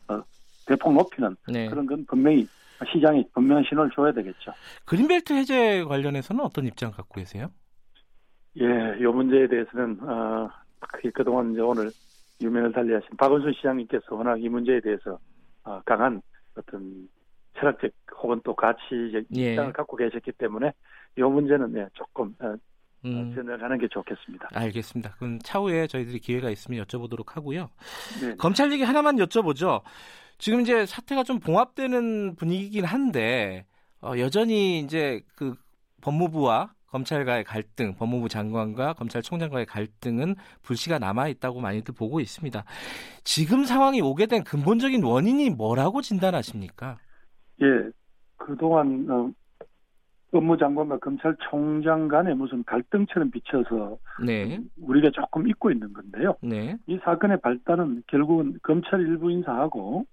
G: 어, 대폭 높이는 네. 그런 건 분명히 시장이 분명한 신호를 줘야 되겠죠.
B: 그린벨트 해제 관련해서는 어떤 입장 갖고 계세요?
G: 예, 이 문제에 대해서는 어, 그동안 이제 오늘 유명을 달리하신 박원순 시장님께서 워낙 이 문제에 대해서 어, 강한 어떤 철학적 혹은 또 가치적 예. 입장을 갖고 계셨기 때문에 이 문제는 네, 조금 어, 음. 전화하는 게 좋겠습니다.
B: 알겠습니다. 그럼 차후에 저희들이 기회가 있으면 여쭤보도록 하고요. 네. 검찰 얘기 하나만 여쭤보죠. 지금 이제 사태가 좀 봉합되는 분위기긴 한데 어, 여전히 이제 그 법무부와 검찰과의 갈등, 법무부 장관과 검찰총장과의 갈등은 불씨가 남아 있다고 많이들 보고 있습니다. 지금 상황이 오게 된 근본적인 원인이 뭐라고 진단하십니까?
G: 예, 그동안 어, 법무장관과 검찰총장 간에 무슨 갈등처럼 비춰서 네. 우리가 조금 잊고 있는 건데요. 네. 이 사건의 발단은 결국은 검찰 일부 인사하고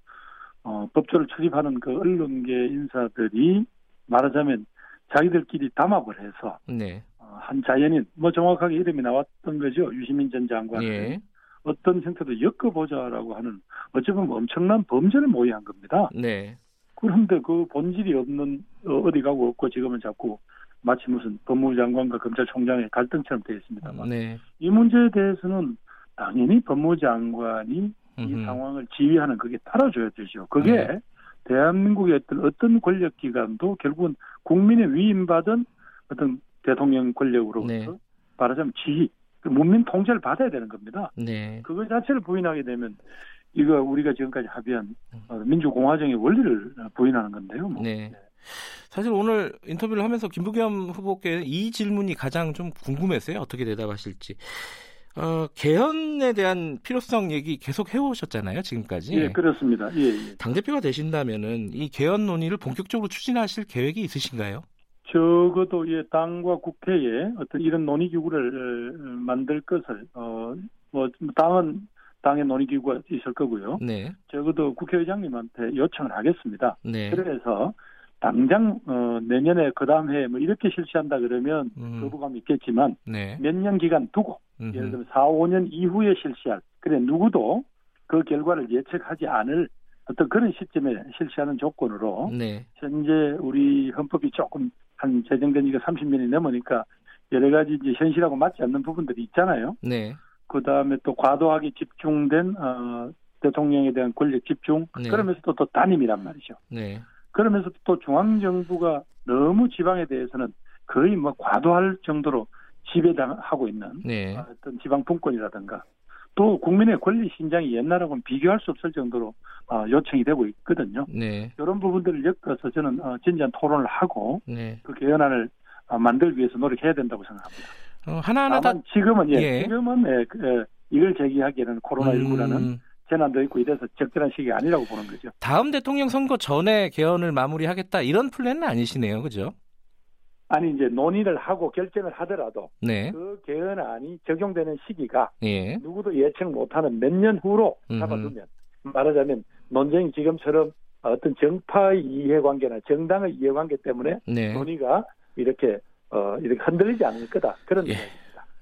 G: 어, 법조를 출입하는 그 언론계 인사들이 말하자면 자기들끼리 담합을 해서 네. 어, 한 자연인 뭐 정확하게 이름이 나왔던 거죠 유시민 전 장관 예. 어떤 형태도 엮어보자라고 하는 어쩌면 엄청난 범죄를 모의한 겁니다. 네. 그런데 그 본질이 없는 어, 어디 가고 없고 지금은 자꾸 마치 무슨 법무부 장관과 검찰총장의 갈등처럼 되어 있습니다만 네. 이 문제에 대해서는 당연히 법무부 장관이 이. 상황을 지휘하는 그게 따라줘야 되죠. 그게 네. 대한민국의 어떤 어떤 권력 기관도 결국은 국민의 위임받은 어떤 대통령 권력으로부터 네. 말하자면 지휘, 그 문민 통제를 받아야 되는 겁니다. 네. 그거 자체를 부인하게 되면 이거 우리가 지금까지 합의한 어, 민주공화정의 원리를 부인하는 건데요. 뭐. 네.
B: 사실 오늘 인터뷰를 하면서 김부겸 후보께 이 질문이 가장 좀 궁금했어요. 어떻게 대답하실지. 어, 개헌에 대한 필요성 얘기 계속 해오셨잖아요, 지금까지.
G: 예, 그렇습니다. 예, 예.
B: 당대표가 되신다면은 이 개헌 논의를 본격적으로 추진하실 계획이 있으신가요?
G: 적어도 예, 당과 국회에 어떤 이런 논의 기구를 어, 만들 것을, 어, 뭐, 당은 당의 논의 기구가 있을 거고요. 네. 적어도 국회의장님한테 요청을 하겠습니다. 네. 그래서 당장 어, 내년에 그 다음 해에 뭐 이렇게 실시한다 그러면 음. 거부감이 있겠지만 네. 몇년 기간 두고 음흠. 예를 들면 4, 5년 이후에 실시할 그래 누구도 그 결과를 예측하지 않을 어떤 그런 시점에 실시하는 조건으로 네. 현재 우리 헌법이 조금 한 제정된 지가 30년이 넘으니까 여러 가지 이제 현실하고 맞지 않는 부분들이 있잖아요. 네. 그 다음에 또 과도하게 집중된 어, 대통령에 대한 권력 집중 네. 그러면서도 또 단임이란 말이죠. 네. 그러면서 또 중앙 정부가 너무 지방에 대해서는 거의 뭐 과도할 정도로 지배당하고 있는 네. 어떤 지방 분권이라든가 또 국민의 권리 신장이 옛날하고는 비교할 수 없을 정도로 어, 요청이 되고 있거든요. 네. 이런 부분들을 엮어서 저는 어, 진지한 토론을 하고 네. 그 개헌안을 어, 만들기 위해서 노력해야 된다고 생각합니다.
B: 어, 하나하나 다
G: 지금은 예, 예. 지금은 예, 그, 예, 이걸 제기하기에는 코로나 19라는 음. 재난도 있고 이래서 적절한 시기 아니라고 보는 거죠.
B: 다음 대통령 선거 전에 개헌을 마무리하겠다 이런 플랜은 아니시네요, 그죠?
G: 아니 이제 논의를 하고 결정을 하더라도 네. 그 개헌안이 적용되는 시기가 예. 누구도 예측 못하는 몇 년 후로 잡아두면 말하자면 논쟁이 지금처럼 어떤 정파의 이해관계나 정당의 이해관계 때문에 네. 논의가 이렇게 어 이렇게 흔들리지 않을 거다 그런 예.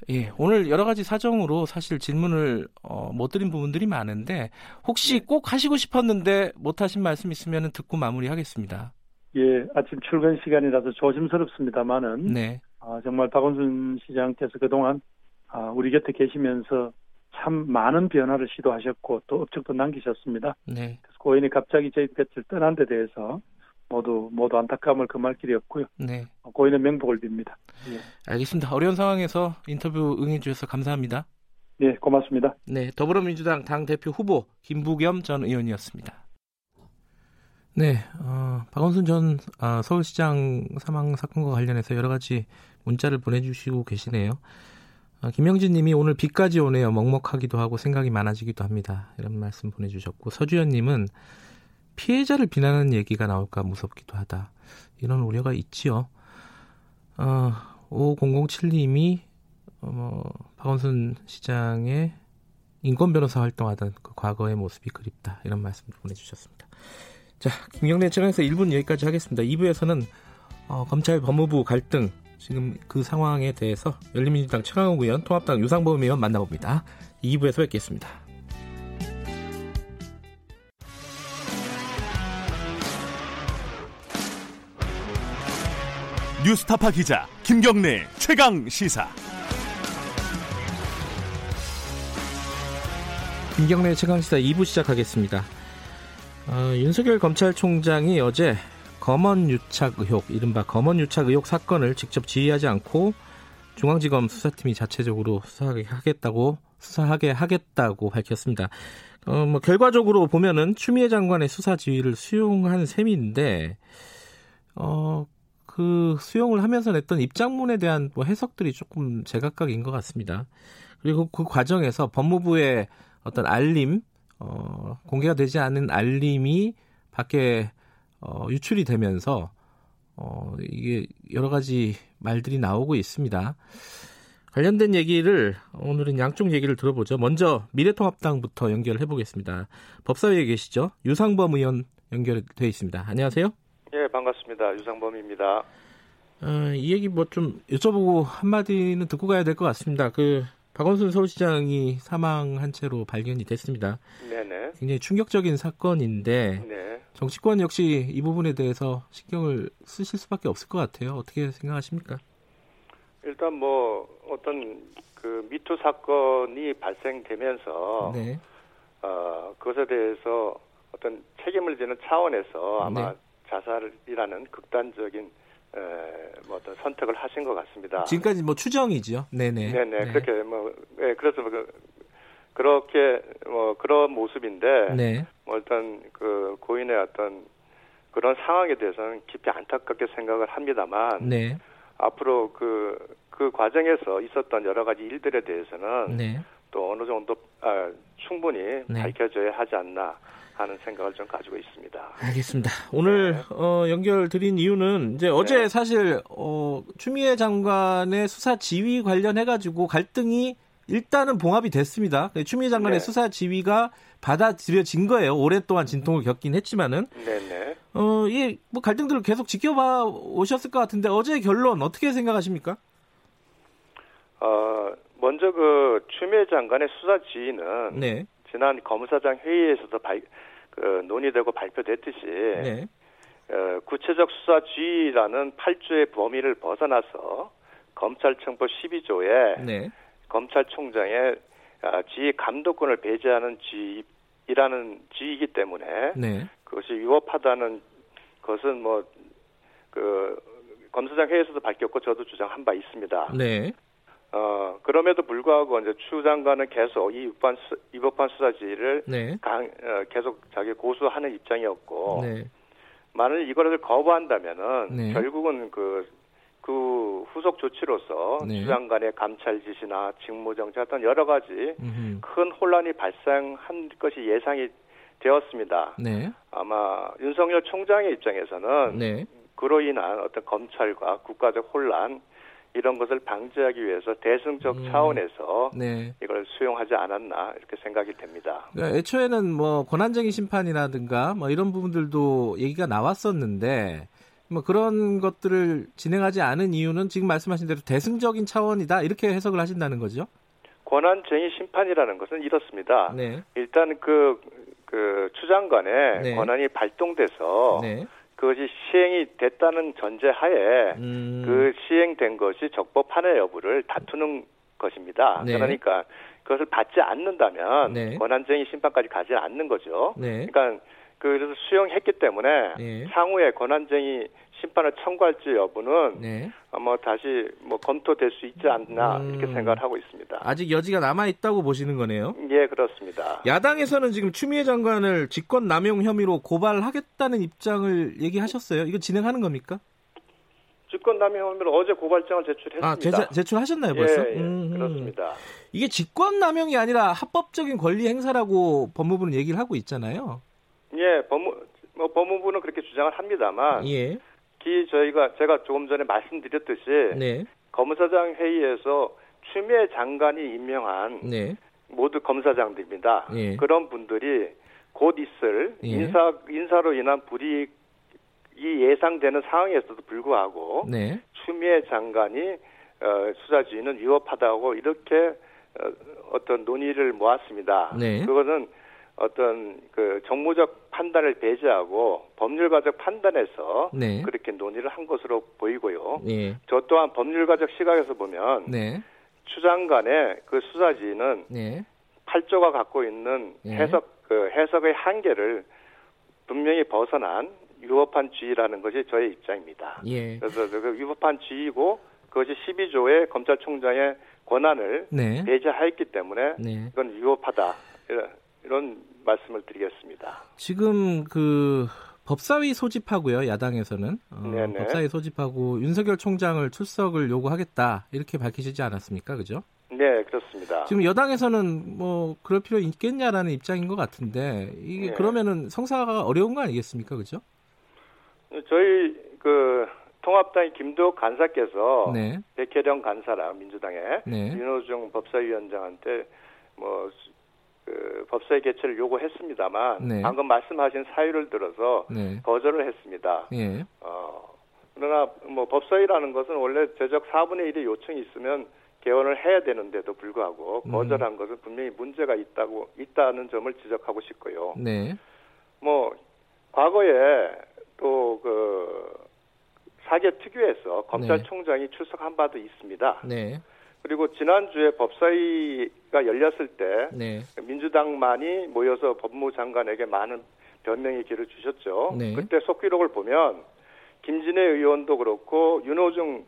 B: 예, 오늘 여러 가지 사정으로 사실 질문을 어, 못 드린 부분들이 많은데 혹시 네. 꼭 하시고 싶었는데 못 하신 말씀 있으면 듣고 마무리하겠습니다.
G: 예, 아침 출근 시간이라서 조심스럽습니다만은 네. 아, 정말 박원순 시장께서 그동안 아, 우리 곁에 계시면서 참 많은 변화를 시도하셨고 또 업적도 남기셨습니다. 네. 그래서 고인이 갑자기 저희 곁을 떠난 데 대해서 모두 모두 안타까움을 금할 길이 없고요. 네. 고인의 명복을 빕니다. 예.
B: 알겠습니다. 어려운 상황에서 인터뷰 응해주셔서 감사합니다.
G: 네, 고맙습니다.
B: 네, 더불어민주당 당 대표 후보 김부겸 전 의원이었습니다. 네, 어, 박원순 전 아, 서울시장 사망 사건과 관련해서 여러 가지 문자를 보내주시고 계시네요. 어, 김영진 님이 오늘 비까지 오네요. 먹먹하기도 하고 생각이 많아지기도 합니다. 이런 말씀 보내주셨고, 서주현 님은 피해자를 비난하는 얘기가 나올까 무섭기도 하다. 이런 우려가 있지요. 어, 5007님이 어, 뭐, 박원순 시장의 인권 변호사 활동하던 그 과거의 모습이 그립다. 이런 말씀도 보내주셨습니다. 자, 김경래 채널에서 1분 여기까지 하겠습니다. 2부에서는 어, 검찰 법무부 갈등 지금 그 상황에 대해서 열린민주당 최강욱 의원, 통합당 유상범 의원 만나봅니다. 2부에서 뵙겠습니다.
A: 뉴스타파 기자 김경래 최강 시사.
B: 김경래 최강 시사 2부 시작하겠습니다. 어, 윤석열 검찰총장이 어제 검언 유착 의혹, 이른바 검언 유착 의혹 사건을 직접 지휘하지 않고 중앙지검 수사팀이 자체적으로 수사하게 하겠다고 수사하게 하겠다고 밝혔습니다. 어, 뭐 결과적으로 보면은 추미애 장관의 수사 지휘를 수용한 셈인데 어, 그 수용을 하면서 냈던 입장문에 대한 뭐 해석들이 조금 제각각인 것 같습니다. 그리고 그 과정에서 법무부의 어떤 알림 어, 공개가 되지 않은 알림이 밖에 어, 유출이 되면서 어, 이게 여러 가지 말들이 나오고 있습니다. 관련된 얘기를 오늘은 양쪽 얘기를 들어보죠. 먼저 미래통합당부터 연결해 보겠습니다. 법사위에 계시죠? 유상범 의원 연결돼 있습니다. 안녕하세요.
H: 예, 반갑습니다. 유상범입니다.
B: 어, 이 얘기 뭐 좀 여쭤보고 한마디는 듣고 가야 될 것 같습니다. 그 박원순 서울시장이 사망한 채로 발견이 됐습니다. 네네. 굉장히 충격적인 사건인데 네. 정치권 역시 이 부분에 대해서 신경을 쓰실 수밖에 없을 것 같아요. 어떻게 생각하십니까?
H: 일단 뭐 어떤 그 미투 사건이 발생되면서 네. 어, 그것에 대해서 어떤 책임을 지는 차원에서 아마 네. 자살이라는 극단적인 에, 뭐 어떤 선택을 하신 것 같습니다.
B: 지금까지 뭐 추정이죠. 네네.
H: 네네. 네. 그렇게 뭐, 예, 그래서 그, 그렇게 뭐 그런 모습인데, 네. 뭐 어떤 그 고인의 어떤 그런 상황에 대해서는 깊이 안타깝게 생각을 합니다만, 네. 앞으로 그, 그 과정에서 있었던 여러 가지 일들에 대해서는 네. 또 어느 정도 아, 충분히 네. 밝혀져야 하지 않나 하는 생각을 좀 가지고 있습니다.
B: 알겠습니다. 오늘 네. 어, 연결 드린 이유는 이제 어제 네. 사실 어, 추미애 장관의 수사 지휘 관련해 가지고 갈등이 일단은 봉합이 됐습니다. 추미애 장관의 네. 수사 지휘가 받아들여진 거예요. 오랫동안 진통을 겪긴 했지만은. 네네. 어, 예, 뭐 갈등들을 계속 지켜봐 오셨을 것 같은데 어제 결론 어떻게 생각하십니까?
H: 어, 먼저 그 추미애 장관의 수사 지휘는 네. 지난 검사장 회의에서도 발, 그 논의되고 발표됐듯이 네. 어, 구체적 수사 지휘라는 8조의 범위를 벗어나서 검찰청법 12조에 네. 검찰총장의 아, 지휘 감독권을 배제하는 지휘라는 지휘이기 때문에 네. 그것이 위법하다는 것은 뭐 그 검사장 회의에서도 밝혔고 저도 주장한 바 있습니다. 네. 어 그럼에도 불구하고 이제 추 장관은 계속 이 위반 수, 위법한 수사지를 네. 강, 어, 계속 자기 고수하는 입장이었고 네. 만일 이거를 거부한다면은 네. 결국은 그 그 후속 조치로서 네. 주장간의 감찰 지시나 직무 정지 등 여러 가지 음흠. 큰 혼란이 발생한 것이 예상이 되었습니다. 네. 아마 윤석열 총장의 입장에서는 네. 그로 인한 어떤 검찰과 국가적 혼란 이런 것을 방지하기 위해서 대승적 음. 차원에서 네. 이걸 수용하지 않았나 이렇게 생각이 됩니다.
B: 그러니까 애초에는 뭐 권한쟁의 심판이라든가 뭐 이런 부분들도 얘기가 나왔었는데 뭐 그런 것들을 진행하지 않은 이유는 지금 말씀하신 대로 대승적인 차원이다 이렇게 해석을 하신다는 거죠?
H: 권한쟁의 심판이라는 것은 이렇습니다. 네. 일단 그, 그 추장관의 네. 권한이 발동돼서 네. 그것이 시행이 됐다는 전제하에 음... 그 시행된 것이 적법한의 여부를 다투는 것입니다. 네. 그러니까 그것을 받지 않는다면 네. 권한쟁의 심판까지 가지 않는 거죠. 네. 그러니까 그래서 수용했기 때문에 네. 향후에 권한쟁의 심판을 청구할지 여부는 네. 아마 다시 뭐 검토될 수 있지 않나 음... 이렇게 생각을 하고 있습니다.
B: 아직 여지가 남아 있다고 보시는 거네요.
H: 예, 그렇습니다.
B: 야당에서는 지금 추미애 장관을 직권 남용 혐의로 고발하겠다는 입장을 얘기하셨어요. 이거 진행하는 겁니까?
H: 직권 남용 혐의로 어제 고발장을 제출했습니다. 아, 제자,
B: 제출하셨나요, 벌써?
H: 예, 예 음, 그렇습니다.
B: 이게 직권 남용이 아니라 합법적인 권리 행사라고 법무부는 얘기를 하고 있잖아요.
H: 예, 법무 뭐 법무부는 그렇게 주장을 합니다만 예. 기 저희가 제가 조금 전에 말씀드렸듯이 네. 검사장 회의에서 추미애 장관이 임명한 네. 모두 검사장들입니다. 예. 그런 분들이 곧 있을 예. 인사 인사로 인한 불이익이 예상되는 상황에서도 불구하고 네. 추미애 장관이 어, 수사지휘는 위협하다고 이렇게 어, 어떤 논의를 모았습니다. 네. 그것은 어떤 그 정무적 판단을 배제하고 법률가적 판단에서 네. 그렇게 논의를 한 것으로 보이고요. 네. 저 또한 법률가적 시각에서 보면 네. 추장관의 그 수사지는 네. 8조가 갖고 있는 네. 해석 그 해석의 한계를 분명히 벗어난 위법한 지위라는 것이 저의 입장입니다. 예. 그래서 그 위법한 지위고 그것이 12조의 검찰총장의 권한을 네. 배제하였기 때문에 네. 이건 위법하다. 이런 말씀을 드리겠습니다.
B: 지금 그 법사위 소집하고요, 야당에서는 어, 법사위 소집하고 윤석열 총장을 출석을 요구하겠다 이렇게 밝히시지 않았습니까, 그죠?
H: 네, 그렇습니다.
B: 지금 여당에서는 뭐 그럴 필요 있겠냐라는 입장인 것 같은데 이게 네. 그러면은 성사가 어려운 거 아니겠습니까, 그죠?
H: 저희 그 통합당의 김도욱 간사께서 네. 백혜령 간사랑 민주당의 네. 윤호중 법사위원장한테 뭐그 법사위 개최를 요구했습니다만 네. 방금 말씀하신 사유를 들어서 네. 거절을 했습니다. 예. 어, 그러나 뭐 법사위라는 것은 원래 제적 4분의 1의 요청이 있으면 개원을 해야 되는데도 불구하고 음. 거절한 음. 것은 분명히 문제가 있다고 있다는 점을 지적하고 싶고요. 네. 뭐 과거에 또그 사개 특유에서 검찰총장이 네. 출석한 바도 있습니다. 네. 그리고 지난주에 법사위 가 열렸을 때 네. 민주당만이 모여서 법무장관에게 많은 변명의 길을 주셨죠. 네. 그때 속기록을 보면 김진애 의원도 그렇고 윤호중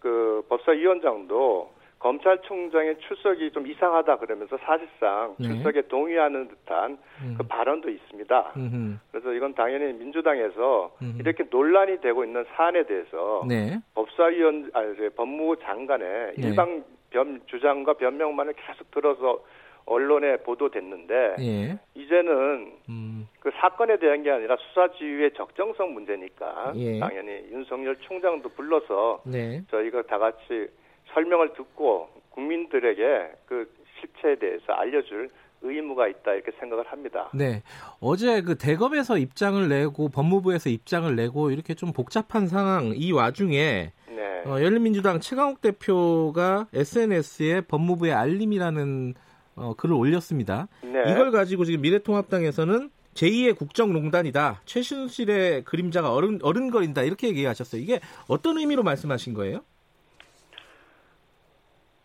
H: 그 법사위원장도 검찰총장의 출석이 좀 이상하다 그러면서 사실상 네. 출석에 동의하는 듯한 음. 그 발언도 있습니다. 음흠. 그래서 이건 당연히 민주당에서 음흠. 이렇게 논란이 되고 있는 사안에 대해서 네. 법사위원 아니 법무부 장관의 네. 일방 변 주장과 변명만을 계속 들어서 언론에 보도됐는데 예. 이제는 음. 그 사건에 대한 게 아니라 수사 지휘의 적정성 문제니까 예. 당연히 윤석열 총장도 불러서 네. 저희가 다 같이 설명을 듣고 국민들에게 그 실체에 대해서 알려줄 의무가 있다 이렇게 생각을 합니다.
B: 네. 어제 그 대검에서 입장을 내고 법무부에서 입장을 내고 이렇게 좀 복잡한 상황 이 와중에 네. 어, 열린민주당 최강욱 대표가 SNS에 법무부의 알림이라는 어, 글을 올렸습니다. 네. 이걸 가지고 지금 미래통합당에서는 제2의 국정농단이다. 최순실의 그림자가 어른, 어른거린다. 이렇게 얘기하셨어요. 이게 어떤 의미로 말씀하신 거예요?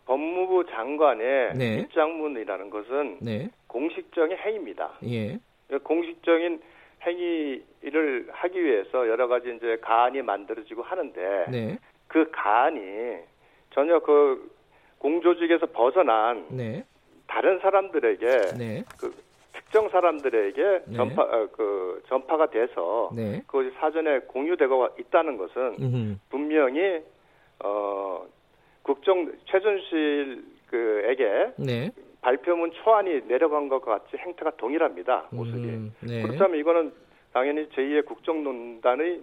H: 법무부 장관의 네. 입장문이라는 것은 네. 공식적인 행위입니다. 예. 공식적인 행위를 하기 위해서 여러 가지 이제 가안이 만들어지고 하는데 네. 그 가안이 전혀 그 공조직에서 벗어난 네. 다른 사람들에게 네. 그 특정 사람들에게 네. 전파 어, 그 전파가 돼서 네. 그 사전에 공유되고 있다는 것은 음흠. 분명히 어 국정 최순실 그에게 네. 발표문 초안이 내려간 것 같이 행태가 동일합니다 모습이 음, 네. 그렇다면 이거는 당연히 제2의 국정농단의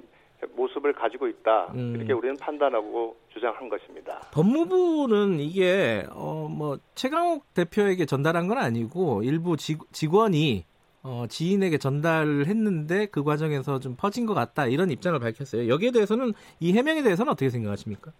H: 모습을 가지고 있다 음. 이렇게 우리는 판단하고 주장한 것입니다.
B: 법무부는 이게 어 뭐 최강욱 대표에게 전달한 건 아니고 일부 직, 직원이 어, 지인에게 전달을 했는데 그 과정에서 좀 퍼진 것 같다 이런 입장을 밝혔어요. 여기에 대해서는 이 해명에 대해서는 어떻게 생각하십니까?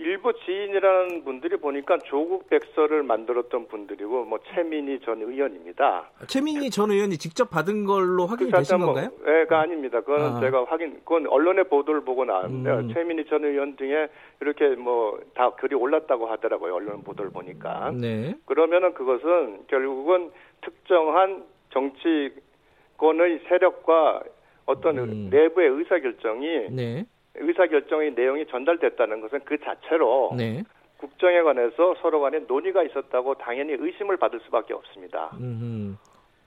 H: 일부 지인이라는 분들이 보니까 조국 백서를 만들었던 분들이고 뭐 최민희 전 의원입니다.
B: 최민희 전 의원이 직접 받은 걸로 확인이 되신 뭐, 건가요?
H: 예가 아닙니다. 그건 아. 제가 확인, 그건 언론의 보도를 보고 나왔는데 음. 최민희 전 의원 등에 이렇게 뭐 다 글이 올랐다고 하더라고요. 언론 보도를 보니까. 네. 그러면은 그것은 결국은 특정한 정치권의 세력과 어떤 음. 내부의 의사결정이 네. 의사결정의 내용이 전달됐다는 것은 그 자체로 네. 국정에 관해서 서로 간에 논의가 있었다고 당연히 의심을 받을 수밖에 없습니다. 음흠.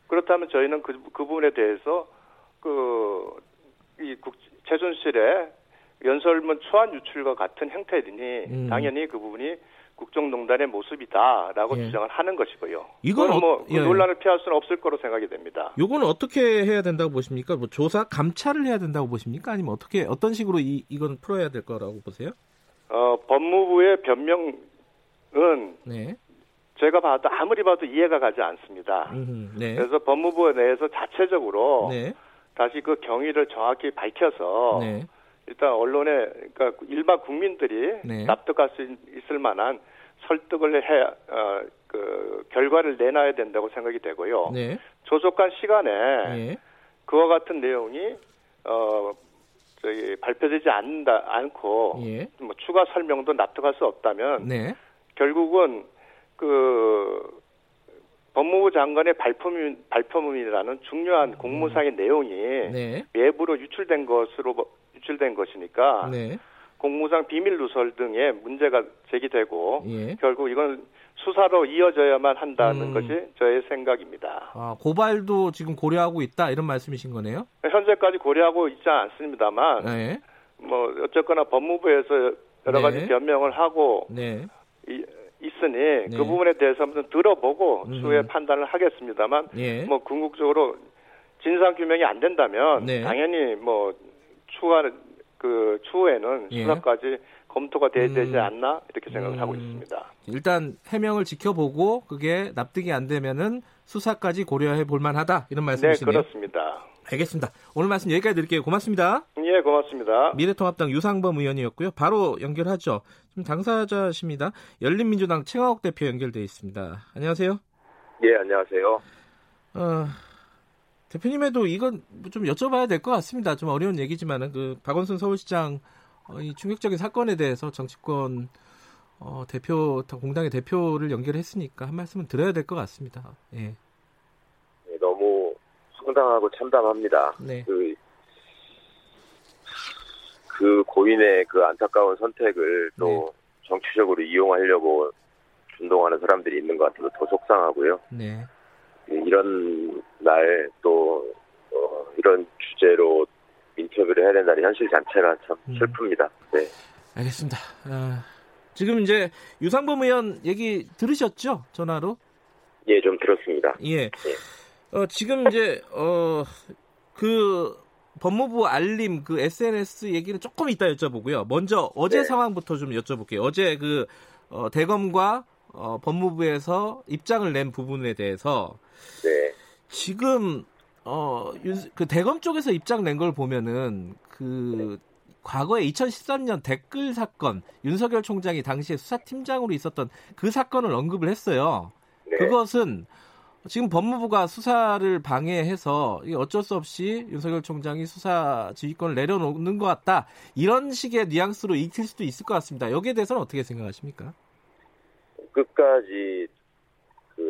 H: 그렇다면 저희는 그, 그 부분에 대해서 그, 이 국, 최순실의 연설문 초안 유출과 같은 형태이니 음. 당연히 그 부분이 국정농단의 모습이다라고 예. 주장을 하는 것이고요. 이건 어, 뭐 예. 논란을 피할 수는 없을 거로 생각이 됩니다.
B: 이건 어떻게 해야 된다고 보십니까? 뭐 조사 감찰을 해야 된다고 보십니까? 아니면 어떻게 어떤 식으로 이 이건 풀어야 될 거라고 보세요?
H: 어, 법무부의 변명은 네. 제가 봐도 아무리 봐도 이해가 가지 않습니다. 음흠, 네. 그래서 법무부 내에서 자체적으로 네. 다시 그 경위를 정확히 밝혀서 네. 일단 언론에 그러니까 일반 국민들이 네. 납득할 수 있을 만한 설득을 해, 어, 그, 결과를 내놔야 된다고 생각이 되고요. 네. 조속한 시간에 네. 그와 같은 내용이, 어, 저기, 발표되지 않는다, 않고, 예. 뭐 추가 설명도 납득할 수 없다면, 네. 결국은 그, 법무부 장관의 발표문, 발표문이라는 중요한 음. 공무상의 내용이 네. 외부로 유출된 것으로 유출된 것이니까 네. 공무상 비밀 누설 등의 문제가 제기되고 예. 결국 이건 수사로 이어져야만 한다는 음. 것이 저의 생각입니다.
B: 아, 고발도 지금 고려하고 있다 이런 말씀이신 거네요?
H: 현재까지 고려하고 있지 않습니다만 네. 뭐 어쨌거나 법무부에서 여러 가지 네. 변명을 하고 네. 이, 있으니 네. 그 부분에 대해서 한번 들어보고 음. 수의 판단을 하겠습니다만 예. 뭐 궁극적으로 진상 규명이 안 된다면 네. 당연히 뭐 추가 그 추후에는 예. 수사까지 검토가 돼야 음. 되지 않나 이렇게 생각을 음. 하고 있습니다.
B: 일단 해명을 지켜보고 그게 납득이 안 되면은 수사까지 고려해 볼 만하다 이런 말씀이시네요.
H: 네, 그렇습니다.
B: 알겠습니다. 오늘 말씀 여기까지 드릴게요. 고맙습니다.
H: 예, 고맙습니다.
B: 미래통합당 유상범 의원이었고요. 바로 연결하죠. 좀 당사자십니다. 열린민주당 최강욱 대표 연결돼 있습니다. 안녕하세요.
I: 예, 안녕하세요.
B: 어, 대표님에도 이건 좀 여쭤봐야 될 것 같습니다. 좀 어려운 얘기지만은 그 박원순 서울시장 어, 이 충격적인 사건에 대해서 정치권 어, 대표 공당의 대표를 연결했으니까 한 말씀은 드려야 될 것 같습니다. 예.
I: 네, 너무 황당하고 참담합니다. 네. 그, 그 고인의 그 안타까운 선택을 또 네. 정치적으로 이용하려고 준동하는 사람들이 있는 것 같아서 더 속상하고요. 네. 이런 날 또 어, 이런 주제로 인터뷰를 해야 된다는 현실 자체가 참 음. 슬픕니다. 네.
B: 알겠습니다. 아, 지금 이제 유상범 의원 얘기 들으셨죠? 전화로?
I: 예, 좀 들었습니다.
B: 예. 예. 어, 지금 이제 어, 그 법무부 알림 그 SNS 얘기는 조금 이따 여쭤보고요. 먼저 어제 네. 상황부터 좀 여쭤볼게요. 어제 그 어, 대검과 어, 법무부에서 입장을 낸 부분에 대해서 네. 지금 어, 그 대검 쪽에서 입장 낸 걸 보면은 그 과거에 2013년 댓글 사건 윤석열 총장이 당시에 수사팀장으로 있었던 그 사건을 언급을 했어요. 네. 그것은 지금 법무부가 수사를 방해해서 어쩔 수 없이 윤석열 총장이 수사 지휘권을 내려놓는 것 같다. 이런 식의 뉘앙스로 읽힐 수도 있을 것 같습니다. 여기에 대해서는 어떻게 생각하십니까?
I: 끝까지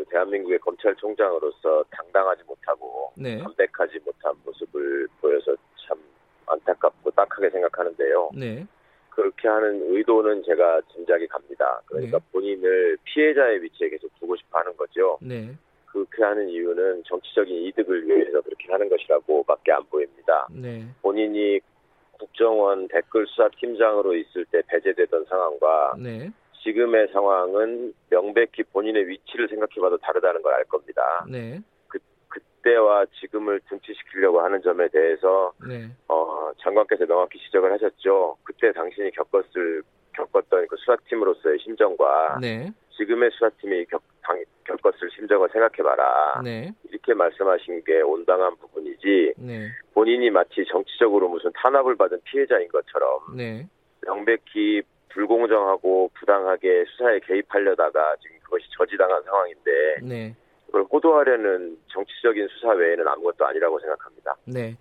I: 그 대한민국의 검찰총장으로서 당당하지 못하고 네. 담백하지 못한 모습을 보여서 참 안타깝고 딱하게 생각하는데요. 네. 그렇게 하는 의도는 제가 짐작이 갑니다. 그러니까 네. 본인을 피해자의 위치에 계속 두고 싶어 하는 거죠. 네. 그렇게 하는 이유는 정치적인 이득을 위해서 그렇게 하는 것이라고밖에 안 보입니다. 네. 본인이 국정원 댓글 수사팀장으로 있을 때 배제되던 상황과 네. 지금의 상황은 명백히 본인의 위치를 생각해봐도 다르다는 걸 알 겁니다. 네. 그 그때와 지금을 등치시키려고 하는 점에 대해서 네. 어, 장관께서 명확히 지적을 하셨죠. 그때 당신이 겪었을 겪었던 그 수사팀으로서의 심정과 네. 지금의 수사팀이 겪, 당, 겪었을 심정을 생각해봐라. 네. 이렇게 말씀하신 게 온당한 부분이지 네. 본인이 마치 정치적으로 무슨 탄압을 받은 피해자인 것처럼 네. 명백히 불공정하고 부당하게 수사에 개입하려다가 지금 그것이 저지당한 상황인데 네. 그걸 호도하려는 정치적인 수사 외에는 아무것도 아니라고 생각합니다.
B: 네.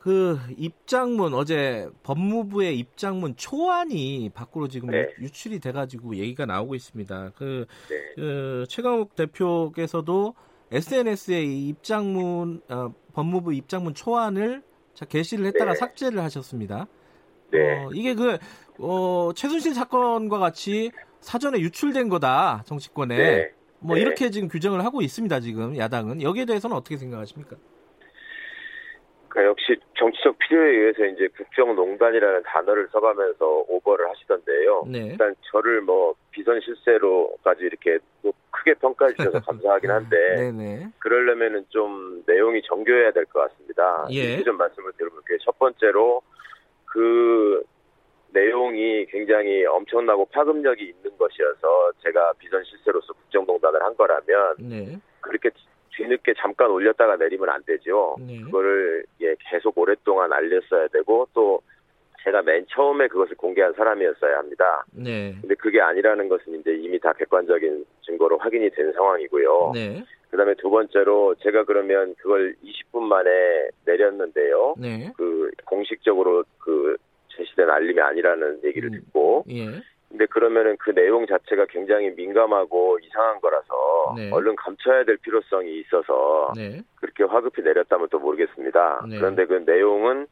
B: 그 입장문 어제 법무부의 입장문 초안이 밖으로 지금 네. 유출이 돼가지고 얘기가 나오고 있습니다. 그, 네. 그 최강욱 대표께서도 SNS에 입장문 어, 법무부 입장문 초안을 게시를 했다가 네. 삭제를 하셨습니다. 네. 어, 이게 그 어, 최순실 사건과 같이 사전에 유출된 거다 정치권에 네. 뭐 네. 이렇게 지금 규정을 하고 있습니다 지금 야당은 여기에 대해서는 어떻게 생각하십니까?
I: 그러니까 역시 정치적 필요에 의해서 이제 국정농단이라는 단어를 써가면서 오버를 하시던데요. 네. 일단 저를 뭐 비선 실세로까지 이렇게 크게 평가해 주셔서 감사하긴 한데. 그러려면은 좀 내용이 정교해야 될 것 같습니다. 예. 좀 말씀을 드려볼게요. 첫 번째로 그 내용이 굉장히 엄청나고 파급력이 있는 것이어서 제가 비선 실세로서 국정농단을 한 거라면 네. 그렇게 뒤늦게 잠깐 올렸다가 내리면 안 되죠. 네. 그거를 예, 계속 오랫동안 알렸어야 되고 또 제가 맨 처음에 그것을 공개한 사람이었어야 합니다. 네. 근데 그게 아니라는 것은 이제 이미 다 객관적인 증거로 확인이 된 상황이고요. 네. 그다음에 두 번째로 제가 그러면 그걸 20분 만에 내렸는데요. 네. 그 공식적으로 그 제시된 알림이 아니라는 얘기를 음. 듣고 예. 근데 그러면은 그 내용 자체가 굉장히 민감하고 이상한 거라서 네. 얼른 감춰야 될 필요성이 있어서 네. 그렇게 화급히 내렸다면 또 모르겠습니다. 네. 그런데 그 내용은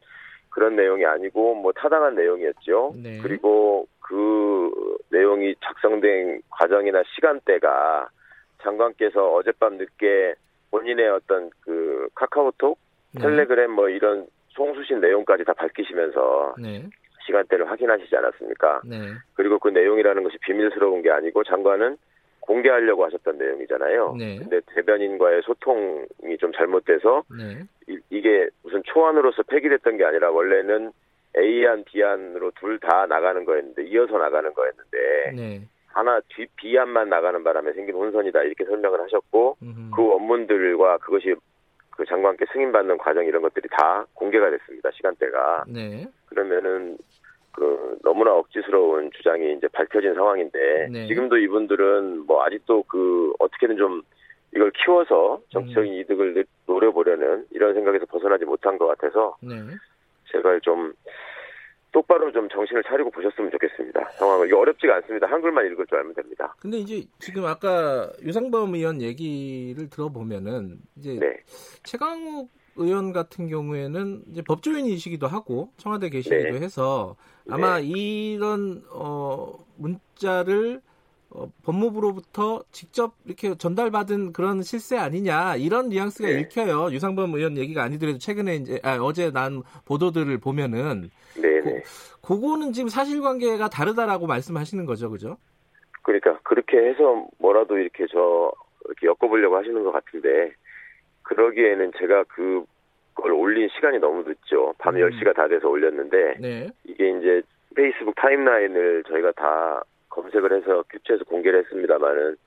I: 그런 내용이 아니고 뭐 타당한 내용이었죠. 네. 그리고 그 내용이 작성된 과정이나 시간대가 장관께서 어젯밤 늦게 본인의 어떤 그 카카오톡, 네. 텔레그램 뭐 이런 송수신 내용까지 다 밝히시면서 네. 시간대를 확인하시지 않았습니까? 네. 그리고 그 내용이라는 것이 비밀스러운 게 아니고 장관은 공개하려고 하셨던 내용이잖아요. 네. 근데 대변인과의 소통이 좀 잘못돼서 네. 이, 게 무슨 초안으로서 폐기됐던 게 아니라 원래는 A안, B안으로 둘 다 나가는 거였는데 이어서 나가는 거였는데 네. 하나 뒤 B안만 나가는 바람에 생긴 혼선이다 이렇게 설명을 하셨고 음흠. 그 원문들과 그것이 그 장관께 승인받는 과정 이런 것들이 다 공개가 됐습니다. 시간대가. 네. 그러면은 그 너무나 억지스러운 주장이 이제 밝혀진 상황인데 네. 지금도 이분들은 뭐 아직도 그 어떻게든 좀 이걸 키워서 정치적인 음. 이득을 노려보려는 이런 생각에서 벗어나지 못한 것 같아서 네. 제발 좀 똑바로 좀 정신을 차리고 보셨으면 좋겠습니다. 상황을 이게 어렵지가 않습니다. 한글만 읽을 줄 알면 됩니다.
B: 근데 이제 지금 아까 유상범 의원 얘기를 들어보면은 이제 네. 최강욱 의원 같은 경우에는 이제 법조인이시기도 하고 청와대 계시기도 네. 해서 아마 네. 이런 어 문자를 어, 법무부로부터 직접 이렇게 전달받은 그런 실세 아니냐 이런 뉘앙스가 네. 읽혀요. 유상범 의원 얘기가 아니더라도 최근에 이제 아, 어제 난 보도들을 보면은 네. 고, 그거는 지금 사실관계가 다르다라고 말씀하시는 거죠, 그죠?
I: 그러니까 그렇게 해서 뭐라도 이렇게 저 이렇게 엮어보려고 하시는 것 같은데 그러기에는 제가 그걸 올린 시간이 너무 늦죠. 밤 음. 10시가 다 돼서 올렸는데 네. 이게 이제 페이스북 타임라인을 저희가 다 검색을 해서 캡처해서 공개를 했습니다만은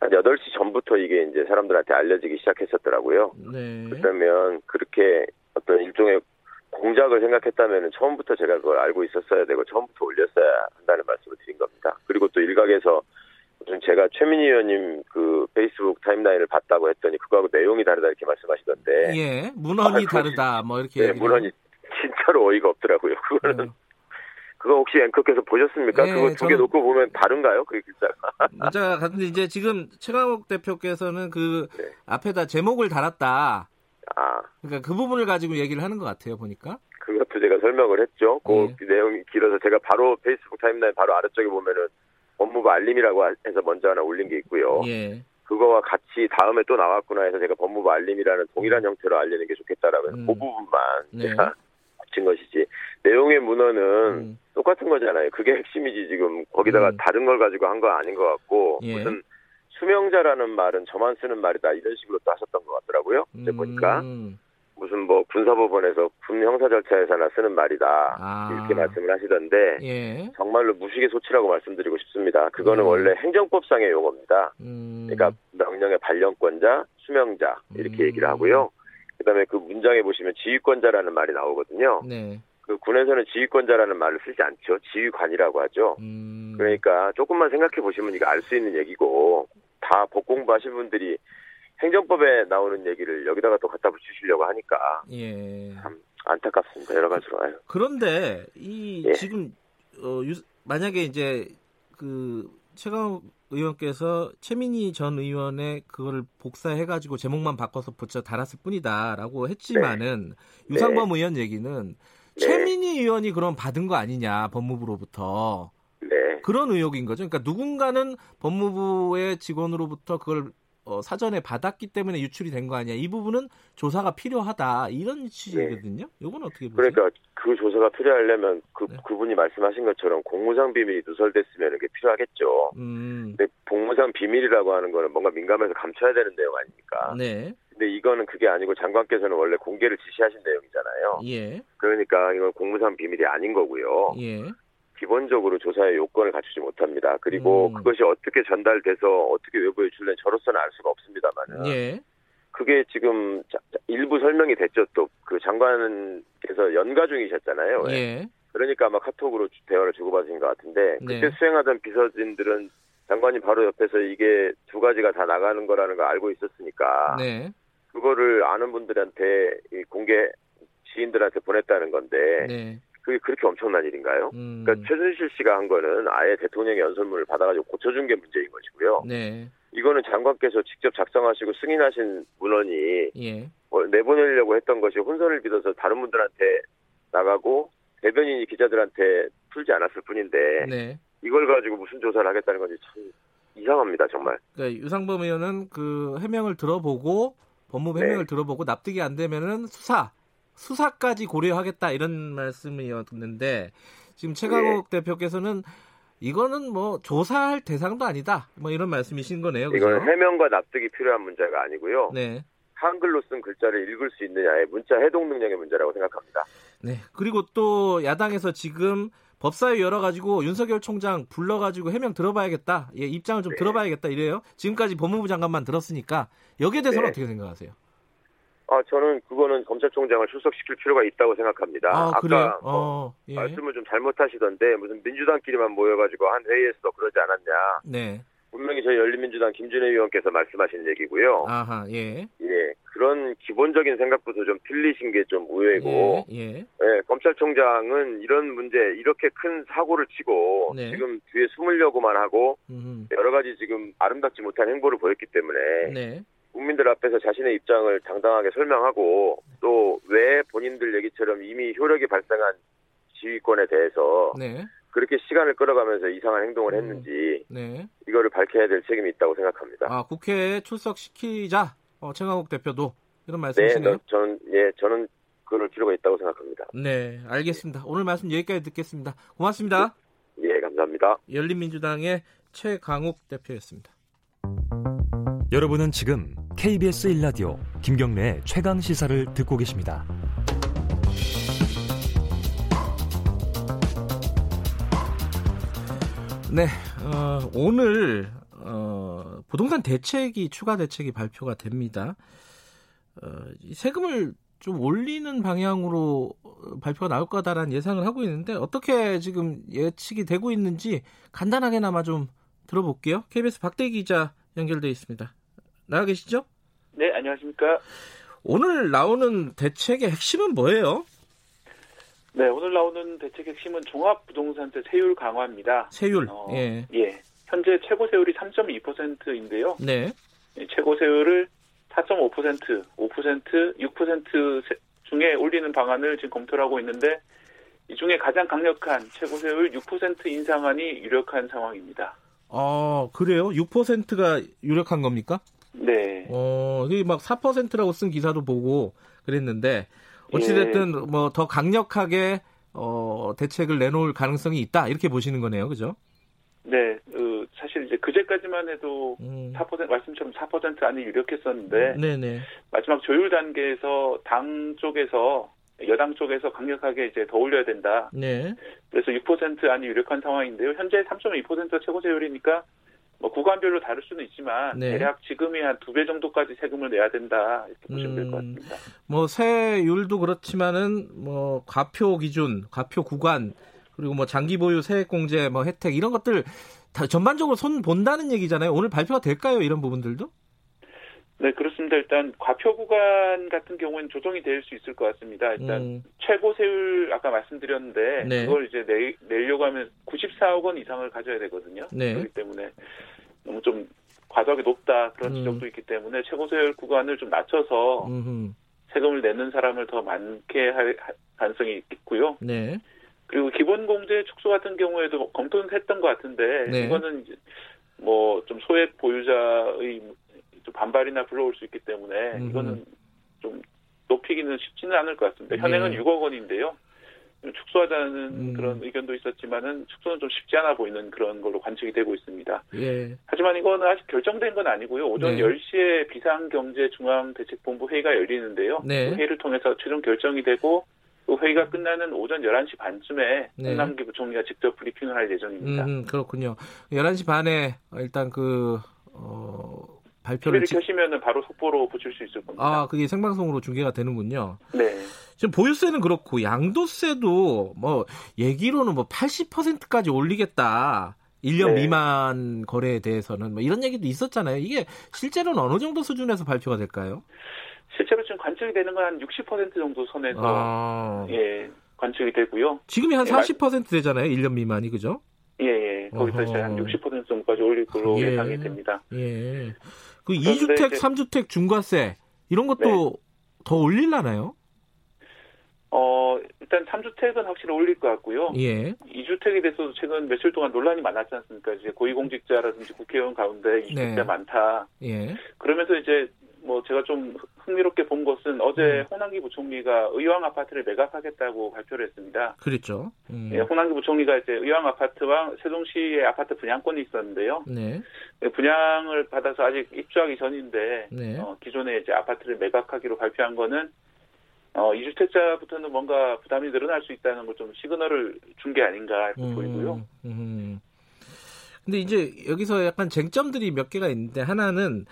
I: 한 8시 전부터 이게 이제 사람들한테 알려지기 시작했었더라고요. 네. 그러면 그렇게 어떤 일종의 공작을 생각했다면 처음부터 제가 그걸 알고 있었어야 되고 처음부터 올렸어야 한다는 말씀을 드린 겁니다. 그리고 또 일각에서 무슨 제가 최민희 의원님 그 페이스북 타임라인을 봤다고 했더니 그거하고 내용이 다르다 이렇게 말씀하시던데.
B: 예, 문헌이 아, 다르다 뭐 이렇게.
I: 네, 문헌이 진짜로 어이가 없더라고요. 그거는. 네. 그거 혹시 앵커께서 보셨습니까? 네, 그거 두 개 놓고 보면 다른가요? 그 글자가.
B: 문자가 같은데 이제 지금 최강욱 대표께서는 그 네. 앞에다 제목을 달았다. 아. 그러니까 그 부분을 가지고 얘기를 하는 것 같아요, 보니까.
I: 그것도 제가 설명을 했죠. 그 네. 내용이 길어서 제가 바로 페이스북 타임라인 바로 아래쪽에 보면은 법무부 알림이라고 해서 먼저 하나 올린 게 있고요. 예. 그거와 같이 다음에 또 나왔구나 해서 제가 법무부 알림이라는 동일한 음. 형태로 알리는 게 좋겠다라고 음. 그 부분만 네. 제가 붙인 것이지 내용의 문헌은 음. 똑같은 거잖아요. 그게 핵심이지 지금 거기다가 음. 다른 걸 가지고 한 거 아닌 것 같고 예. 무슨 수명자라는 말은 저만 쓰는 말이다 이런 식으로 또 하셨던 것 같더라고요. 이제 음. 보니까 무슨 뭐 군사법원에서 군 형사 절차에서나 쓰는 말이다 아. 이렇게 말씀을 하시던데 예. 정말로 무식의 소치라고 말씀드리고 싶습니다. 그거는 음. 원래 행정법상의 용어입니다. 음. 그러니까 명령의 발령권자, 수명자 이렇게 음. 얘기를 하고요. 그다음에 그 문장에 보시면 지휘권자라는 말이 나오거든요. 네. 그 군에서는 지휘권자라는 말을 쓰지 않죠. 지휘관이라고 하죠. 음. 그러니까 조금만 생각해 보시면 이거 알 수 있는 얘기고 다 법 공부 하신 분들이 행정법에 나오는 얘기를 여기다가 또 갖다 붙이시려고 하니까 예. 참 안타깝습니다. 여러 가지로. 아유.
B: 그런데 이 예. 지금 어, 유, 만약에 이제 그 최강 의원께서 최민희 전 의원의 그거를 복사해가지고 제목만 바꿔서 붙여 달았을 뿐이다라고 했지만은 네. 유상범 네. 의원 얘기는 네. 최민희 의원이 그럼 받은 거 아니냐 법무부로부터 네. 그런 의혹인 거죠. 그러니까 누군가는 법무부의 직원으로부터 그걸 어, 사전에 받았기 때문에 유출이 된 거 아니야. 이 부분은 조사가 필요하다. 이런 취지거든요. 네. 이건 어떻게 보세요?
I: 그러니까 그 조사가 필요하려면 그 네. 그분이 말씀하신 것처럼 공무상 비밀이 누설됐으면 그게 필요하겠죠. 음. 근데 공무상 비밀이라고 하는 거는 뭔가 민감해서 감춰야 되는 내용 아닙니까? 네. 근데 이거는 그게 아니고 장관께서는 원래 공개를 지시하신 내용이잖아요. 예. 그러니까 이건 공무상 비밀이 아닌 거고요. 예. 기본적으로 조사의 요건을 갖추지 못합니다. 그리고 음. 그것이 어떻게 전달돼서 어떻게 외부에 줄는 저로서는 알 수가 없습니다만은 예. 그게 지금 일부 설명이 됐죠. 또 그 장관께서 연가 중이셨잖아요. 예. 그러니까 아마 카톡으로 대화를 주고받으신 것 같은데 그때 네. 수행하던 비서진들은 장관이 바로 옆에서 이게 두 가지가 다 나가는 거라는 걸 알고 있었으니까 네. 그거를 아는 분들한테 공개 지인들한테 보냈다는 건데 네. 그게 그렇게 엄청난 일인가요? 음. 그러니까 최순실 씨가 한 거는 아예 대통령의 연설문을 받아가지고 고쳐준 게 문제인 것이고요. 네. 이거는 장관께서 직접 작성하시고 승인하신 문헌이 예. 뭐 내보내려고 했던 것이 혼선을 빚어서 다른 분들한테 나가고 대변인이 기자들한테 풀지 않았을 뿐인데 네. 이걸 가지고 무슨 조사를 하겠다는 건지 참 이상합니다 정말.
B: 그러니까 유상범 의원은 그 해명을 들어보고 법무부 해명을 네. 들어보고 납득이 안 되면은 수사 수사까지 고려하겠다 이런 말씀이었는데 지금 최강욱 네. 대표께서는 이거는 뭐 조사할 대상도 아니다. 뭐 이런 말씀이신 거네요. 그죠?
I: 이건 해명과 납득이 필요한 문제가 아니고요. 네. 한글로 쓴 글자를 읽을 수 있느냐의 문자 해독 능력의 문제라고 생각합니다.
B: 네. 그리고 또 야당에서 지금 법사위 열어가지고 윤석열 총장 불러가지고 해명 들어봐야겠다. 예, 입장을 좀 네. 들어봐야겠다 이래요. 지금까지 법무부 장관만 들었으니까 여기에 대해서는 네. 어떻게 생각하세요?
I: 아, 저는 그거는 검찰총장을 출석시킬 필요가 있다고 생각합니다.
B: 아,
I: 까 어, 어, 예. 말씀을 좀 잘못하시던데 무슨 민주당끼리만 모여가지고 한 회의에서 그러지 않았냐. 네. 분명히 저희 열린민주당 김준혜 의원께서 말씀하신 얘기고요.
B: 아하, 예.
I: 예, 그런 기본적인 생각부터 좀 틀리신 게좀 의외고, 예, 예. 예, 검찰총장은 이런 문제, 이렇게 큰 사고를 치고, 네. 지금 뒤에 숨으려고만 하고, 음흠. 여러 가지 지금 아름답지 못한 행보를 보였기 때문에, 네. 국민들 앞에서 자신의 입장을 당당하게 설명하고 또 왜 본인들 얘기처럼 이미 효력이 발생한 지휘권에 대해서 네. 그렇게 시간을 끌어가면서 이상한 행동을 음, 했는지 네. 이거를 밝혀야 될 책임이 있다고 생각합니다.
B: 아 국회에 출석시키자 어, 최강욱 대표도 이런 말씀이시네요.
I: 네, 저는 예 저는 그럴 필요가 있다고 생각합니다.
B: 네, 알겠습니다. 오늘 말씀 여기까지 듣겠습니다. 고맙습니다.
I: 예, 감사합니다.
B: 열린민주당의 최강욱 대표였습니다.
A: 여러분은 지금 KBS 1라디오 김경래의 최강 시사를 듣고 계십니다.
B: 네, 어, 오늘 어, 부동산 대책이 추가 대책이 발표가 됩니다. 어, 세금을 좀 올리는 방향으로 발표가 나올 거다라는 예상을 하고 있는데 어떻게 지금 예측이 되고 있는지 간단하게나마 좀 들어볼게요. KBS 박대 기자 연결돼 있습니다. 나와 계시죠?
J: 네, 안녕하십니까?
B: 오늘 나오는 대책의 핵심은 뭐예요?
J: 네, 오늘 나오는 대책 핵심은 종합부동산세 세율 강화입니다.
B: 세율. 어, 예.
J: 예. 현재 최고 세율이 3.2%인데요.
B: 네.
J: 최고 세율을 4.5%, 5%, 6% 중에 올리는 방안을 지금 검토를 하고 있는데 이 중에 가장 강력한 최고 세율 6% 인상안이 유력한 상황입니다.
B: 아, 그래요? 6%가 유력한 겁니까?
J: 네.
B: 어, 이게 막 4%라고 쓴 기사도 보고 그랬는데 어찌됐든 예. 뭐더 강력하게 어, 대책을 내놓을 가능성이 있다 이렇게 보시는 거네요, 그죠?
J: 네, 어, 사실 이제 그제까지만 해도 음. 4% 말씀처럼 4% 안이 유력했었는데
B: 네네.
J: 마지막 조율 단계에서 당 쪽에서 여당 쪽에서 강력하게 이제 더 올려야 된다.
B: 네.
J: 그래서 6% 안이 유력한 상황인데요. 현재 3.2%가 최고 세율이니까 뭐 구간별로 다를 수는 있지만 네. 대략 지금이 한 두 배 정도까지 세금을 내야 된다 이렇게 보시면 될것 음, 같습니다.
B: 뭐 세율도 그렇지만은 뭐 과표 기준, 과표 구간 그리고 뭐 장기 보유 세액 공제 뭐 혜택 이런 것들 다 전반적으로 손 본다는 얘기잖아요. 오늘 발표가 될까요? 이런 부분들도?
J: 네, 그렇습니다. 일단 과표 구간 같은 경우는 조정이 될 수 있을 것 같습니다. 일단 음. 최고 세율 아까 말씀드렸는데 네. 그걸 이제 내, 내려고 하면 94억 원 이상을 가져야 되거든요.
B: 네.
J: 그렇기 때문에 너무 좀 과도하게 높다 그런 음. 지적도 있기 때문에 최고 세율 구간을 좀 낮춰서 음흠. 세금을 내는 사람을 더 많게 할 가능성이 있고요.
B: 네.
J: 그리고 기본 공제 축소 같은 경우에도 검토는 했던 것 같은데 네. 이거는 이제 뭐좀 소액 보유자의 좀 반발이나 불러올 수 있기 때문에. 이거는 좀 높이기는 쉽지는 않을 것 같습니다. 현행은 네. 6억 원인데요. 축소하자는 음. 그런 의견도 있었지만은 축소는 좀 쉽지 않아 보이는 그런 걸로 관측이 되고 있습니다.
B: 예.
J: 하지만 이거는 아직 결정된 건 아니고요. 오전 네. 10시에 비상경제중앙대책본부 회의가 열리는데요.
B: 네.
J: 그 회의를 통해서 최종 결정이 되고 그 회의가 끝나는 오전 11시 반쯤에 네. 홍남기 부총리가 직접 브리핑을 할 예정입니다.
B: 음, 그렇군요. 11시 반에 일단 그 어,
J: 발표를 지... 켜시면은 바로 속보로 보실 수 있을 겁니다.
B: 아, 그게 생방송으로 중계가 되는군요.
J: 네.
B: 지금 보유세는 그렇고 양도세도 뭐 얘기로는 뭐 80%까지 올리겠다. 1년 네. 미만 거래에 대해서는 뭐 이런 얘기도 있었잖아요. 이게 실제로는 어느 정도 수준에서 발표가 될까요?
J: 실제로 지금 관측이 되는 건 한 60% 정도 선에서 아. 예 관측이 되고요.
B: 지금이 한 40% 예, 되잖아요. 1년 미만이 그죠?
J: 거기서 이제 한 60% 정도까지 올릴 걸로 예. 예상이 됩니다.
B: 예. 그 2주택, 이제, 3주택 중과세 이런 것도 네. 더 올릴라나요?
J: 어, 일단 3주택은 확실히 올릴 것 같고요.
B: 예.
J: 2주택에 대해서도 최근 며칠 동안 논란이 많았지 않습니까? 이제 고위공직자라든지 국회의원 가운데 2주택자 네. 많다.
B: 예.
J: 그러면서 이제 뭐 제가 좀 흥미롭게 본 것은 어제 음. 홍남기 부총리가 의왕 아파트를 매각하겠다고 발표를 했습니다.
B: 그렇죠.
J: 음. 예, 홍남기 부총리가 이제 의왕 아파트와 세종시의 아파트 분양권이 있었는데요.
B: 네.
J: 예, 분양을 받아서 아직 입주하기 전인데
B: 네.
J: 어, 기존에 이제 아파트를 매각하기로 발표한 거는 어, 2주택자부터는 뭔가 부담이 늘어날 수 있다는 걸 좀 시그널을 준 게 아닌가 이렇게 음, 보이고요.
B: 음. 근데 이제 여기서 약간 쟁점들이 몇 개가 있는데 하나는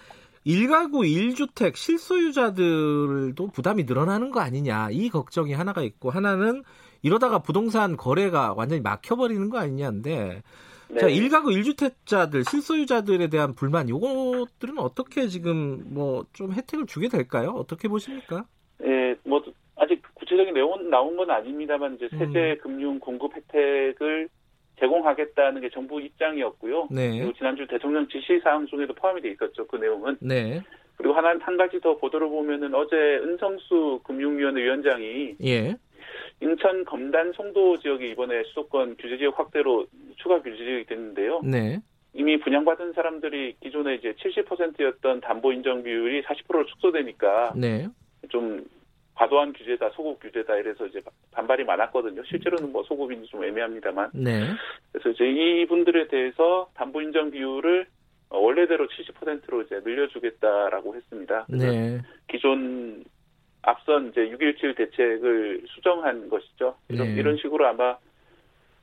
B: 1가구 1주택 실소유자들도 부담이 늘어나는 거 아니냐 이 걱정이 하나가 있고 하나는 이러다가 부동산 거래가 완전히 막혀버리는 거 아니냐인데 네. 자 1가구 1주택자들 실소유자들에 대한 불만 요것들은 어떻게 지금 뭐 좀 혜택을 주게 될까요? 어떻게 보십니까?
J: 예, 뭐 아직 구체적인 내용 나온 건 아닙니다만 이제 세제 음. 금융 공급 혜택을 제공하겠다는 게 정부 입장이었고요.
B: 네.
J: 그리고 지난주 대통령 지시 사항 중에도 포함이 돼 있었죠. 그 내용은.
B: 네.
J: 그리고 하나 한 가지 더 보도를 보면은 어제 은성수 금융위원회 위원장이
B: 예.
J: 인천 검단 송도 지역이 이번에 수도권 규제 지역 확대로 추가 규제 지역이 됐는데요.
B: 네.
J: 이미 분양받은 사람들이 기존에 이제 70%였던 담보 인정 비율이 40%로 축소되니까
B: 네.
J: 좀 과도한 규제다, 소급 규제다 이래서 이제 반발이 많았거든요. 실제로는 뭐 소급인지 좀 애매합니다만.
B: 네.
J: 그래서 이제 이분들에 대해서 담보 인정 비율을 원래대로 70%로 이제 늘려주겠다라고 했습니다.
B: 네.
J: 기존 앞선 이제 6.17 대책을 수정한 것이죠. 이런, 네. 이런 식으로 아마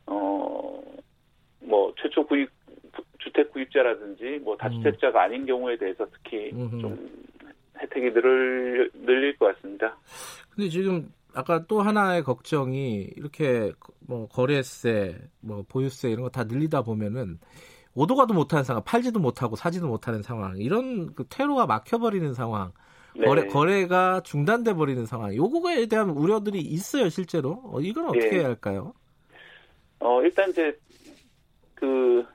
J: 어 뭐 최초 구입 주택 구입자라든지 뭐 다주택자가 음. 아닌 경우에 대해서 특히. 좀 혜택이 늘을 늘릴 것 같습니다.
B: 근데 지금 아까 또 하나의 걱정이 이렇게 뭐 거래세, 뭐 보유세 이런 거 다 늘리다 보면은 오도 가도 못하는 상황, 팔지도 못하고 사지도 못하는 상황, 이런 그 퇴로가 막혀버리는 상황, 네. 거래 거래가 중단돼 버리는 상황, 요거에 대한 우려들이 있어요 실제로. 어, 이건 어떻게 네. 해야 할까요?
J: 어 일단 이제 그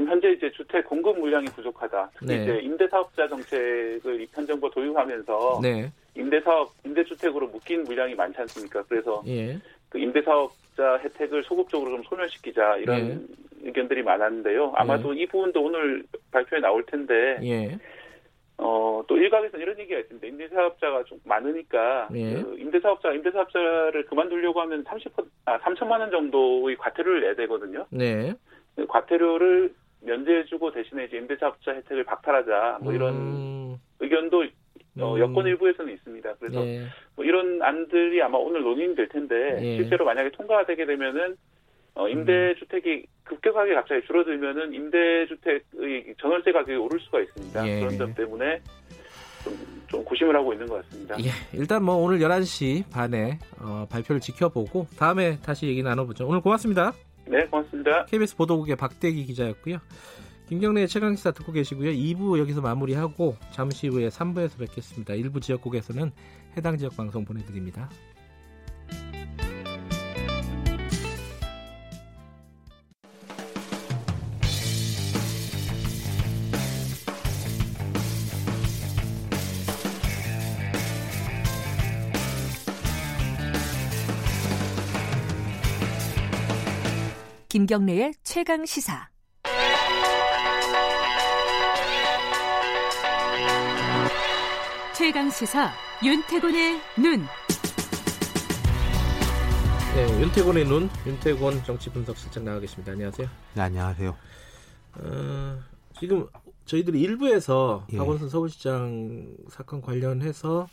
J: 지금 현재 이제 주택 공급 물량이 부족하다. 특히 네. 이제 임대 사업자 정책을 입현 정부 도입하면서 네. 임대 사업 임대 주택으로 묶인 물량이 많지 않습니까? 그래서 예. 그 임대 사업자 혜택을 소극적으로 좀 소멸시키자 이런 예. 의견들이 많았는데요. 아마도 예. 이 부분도 오늘 발표에 나올 텐데. 예. 어, 또 일각에서는 이런 얘기가 있습니다. 임대사업자가 좀 많으니까, 예. 그 임대사업자, 임대사업자를 그만두려고 하면 30, 아, 3천만 원 정도의 과태료를 내야 되거든요. 네. 그 과태료를 면제해주고 대신에 이제 임대사업자 혜택을 박탈하자, 뭐 이런 음. 의견도 어, 음. 여권 일부에서는 있습니다. 그래서 예. 뭐 이런 안들이 아마 오늘 논의될 텐데, 예. 실제로 만약에 통과가 되게 되면은 어, 임대주택이 급격하게 갑자기 줄어들면은 임대주택의 전월세 가격이 오를 수가 있습니다. 예. 그런 점 때문에 좀, 좀 고심을 하고 있는 것 같습니다.
B: 예, 일단 뭐 오늘 11시 반에 어, 발표를 지켜보고 다음에 다시 얘기 나눠보죠. 오늘 고맙습니다.
J: 네, 고맙습니다.
B: KBS 보도국의 박대기 기자였고요. 김경래의 최강시사 듣고 계시고요. 2부 여기서 마무리하고 잠시 후에 3부에서 뵙겠습니다. 일부 지역국에서는 해당 지역 방송 보내드립니다.
C: 김경래의 최강 시사. 최강 시사 윤태곤의 눈.
B: 네, 윤태곤의 눈, 윤태곤 정치 분석 실장 나와 계십니다. 안녕하세요.
K: 네, 안녕하세요.
B: 어, 지금 저희들이 일부에서 예. 박원순 서울시장 사건 관련해서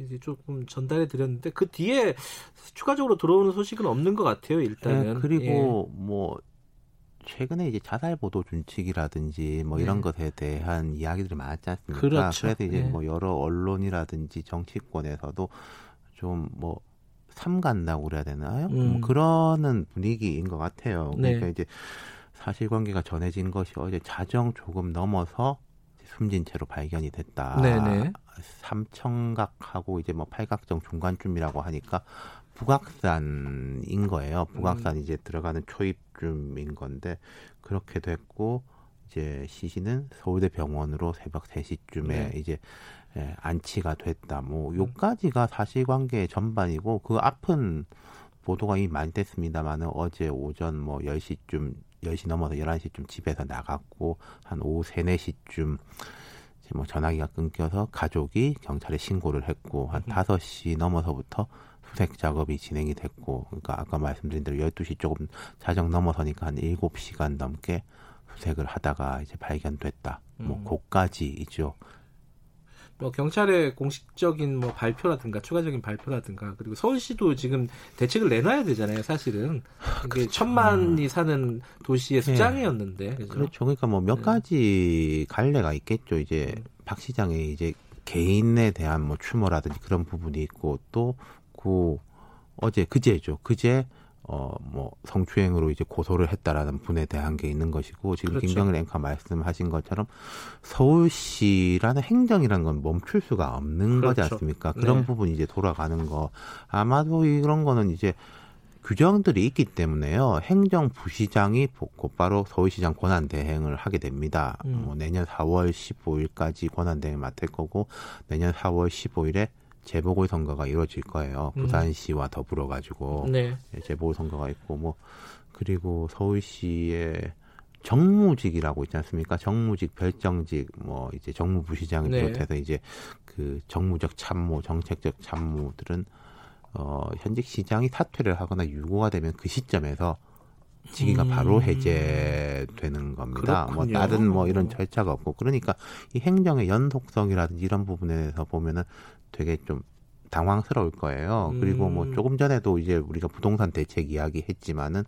B: 이제 조금 전달해 드렸는데 그 뒤에 추가적으로 들어오는 소식은 없는 것 같아요. 일단은
K: 네, 그리고 예. 뭐 최근에 이제 자살 보도 준칙이라든지 뭐 네. 이런 것에 대한 이야기들이 많았지 않습니까? 그렇죠. 그래서 이제 네. 뭐 여러 언론이라든지 정치권에서도 좀뭐 삼간다고 그래야 되나요? 음. 뭐 그러는 분위기인 것 같아요. 그러니까 네. 이제 사실관계가 전해진 것이 어제 자정 조금 넘어서 숨진 채로 발견이 됐다. 네네. 삼청각하고 이제 뭐 팔각정 중간쯤이라고 하니까 북악산인 거예요. 북악산 음. 이제 들어가는 초입쯤인 건데 그렇게 됐고 이제 시신은 서울대 병원으로 새벽 3시쯤에 네. 이제 예, 안치가 됐다. 뭐 음. 요까지가 사실관계 전반이고 그 앞은 보도가 이미 많이 됐습니다만은 어제 오전 뭐 10시쯤 10시 넘어서 11시쯤 집에서 나갔고 한 오후 3, 4시쯤 이제 뭐 전화기가 끊겨서 가족이 경찰에 신고를 했고 한 음. 5시 넘어서부터 수색 작업이 진행이 됐고 그러니까 아까 말씀드린 대로 12시 조금 자정 넘어서니까 한 7시간 넘게 수색을 하다가 이제 발견됐다. 뭐 음. 뭐 고까지이죠.
B: 뭐 경찰의 공식적인 뭐 발표라든가 추가적인 발표라든가 그리고 서울시도 지금 대책을 내놔야 되잖아요. 사실은 이게 그렇죠. 천만이 사는 도시의 네. 수장이었는데
K: 네. 그렇죠. 그러니까 뭐몇 네. 가지 갈래가 있겠죠. 이제 음. 박 시장의 이제 개인에 대한 뭐 추모라든지 그런 부분이 있고 또그 어제 그제죠. 그제 어, 뭐, 성추행으로 이제 고소를 했다라는 분에 대한 게 있는 것이고, 지금 그렇죠. 김경일 앵커 말씀하신 것처럼 서울시라는 행정이라는 건 멈출 수가 없는 그렇죠. 거지 않습니까? 그런 네. 부분이 이제 돌아가는 거. 아마도 이런 거는 이제 규정들이 있기 때문에요. 행정부시장이 곧바로 서울시장 권한 대행을 하게 됩니다. 음. 뭐 내년 4월 15일까지 권한 대행 맡을 거고, 내년 4월 15일에 재보궐 선거가 이루어질 거예요. 음. 부산시와 더불어 가지고 네. 예, 재보궐 선거가 있고 뭐 그리고 서울시의 정무직이라고 있지 않습니까? 정무직, 별정직, 뭐 이제 정무부시장을 네. 비롯해서 이제 그 정무적 참모, 정책적 참모들은 어 현직 시장이 사퇴를 하거나 유고가 되면 그 시점에서 직위가 음. 바로 해제되는 겁니다. 뭐 그렇군요. 뭐 다른 뭐 이런 절차가 없고 그러니까 이 행정의 연속성이라든지 이런 부분에서 보면은 되게 좀 당황스러울 거예요. 그리고 뭐 음. 조금 전에도 이제 우리가 부동산 대책 이야기 했지만은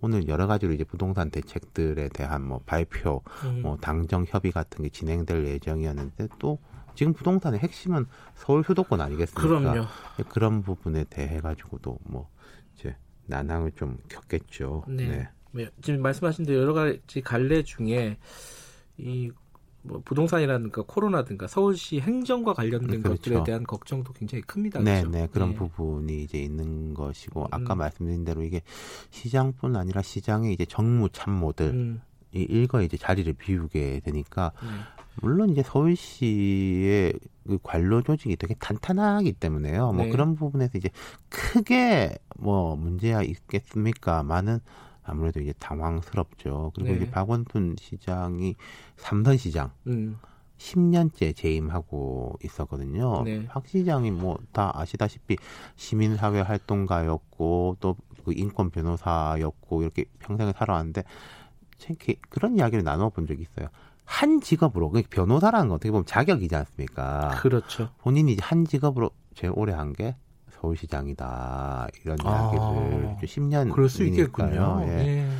K: 오늘 여러 가지로 이제 부동산 대책들에 대한 뭐 발표, 음. 뭐 당정 협의 같은 게 진행될 예정이었는데 또 지금 부동산의 핵심은 서울 수도권 아니겠습니까?
B: 그럼요.
K: 그런 부분에 대해 가지고도 뭐 이제 난항을 좀 겪겠죠.
B: 네. 네. 네. 지금 말씀하신 대로 여러 가지 갈래 중에 이 뭐 부동산이라든가 코로나든가 서울시 행정과 관련된 그렇죠. 것들에 대한 걱정도 굉장히 큽니다.
K: 네, 그렇죠? 네 그런 네. 부분이 이제 있는 것이고 아까 음. 말씀드린 대로 이게 시장뿐 아니라 시장의 이제 정무 참모들 음. 이 일거 이제 자리를 비우게 되니까 네. 물론 이제 서울시의 그 관료 조직이 되게 탄탄하기 때문에요. 뭐 네. 그런 부분에서 이제 크게 뭐 문제가 있겠습니까? 많은 아무래도 이제 당황스럽죠. 그리고 네. 이제 박원순 시장이 삼선 시장 음. 10년째 재임하고 있었거든요. 네. 박 시장이 뭐 다 아시다시피 시민사회 활동가였고 또 그 인권 변호사였고 이렇게 평생을 살아왔는데 그런 이야기를 나눠본 적이 있어요. 한 직업으로 그 변호사라는 건 어떻게 보면 자격이지 않습니까?
B: 그렇죠.
K: 본인이 한 직업으로 제일 오래 한 게 서울시장이다 이런 아, 이야기를 10년
B: 그럴 수 있겠군요. 예. 네.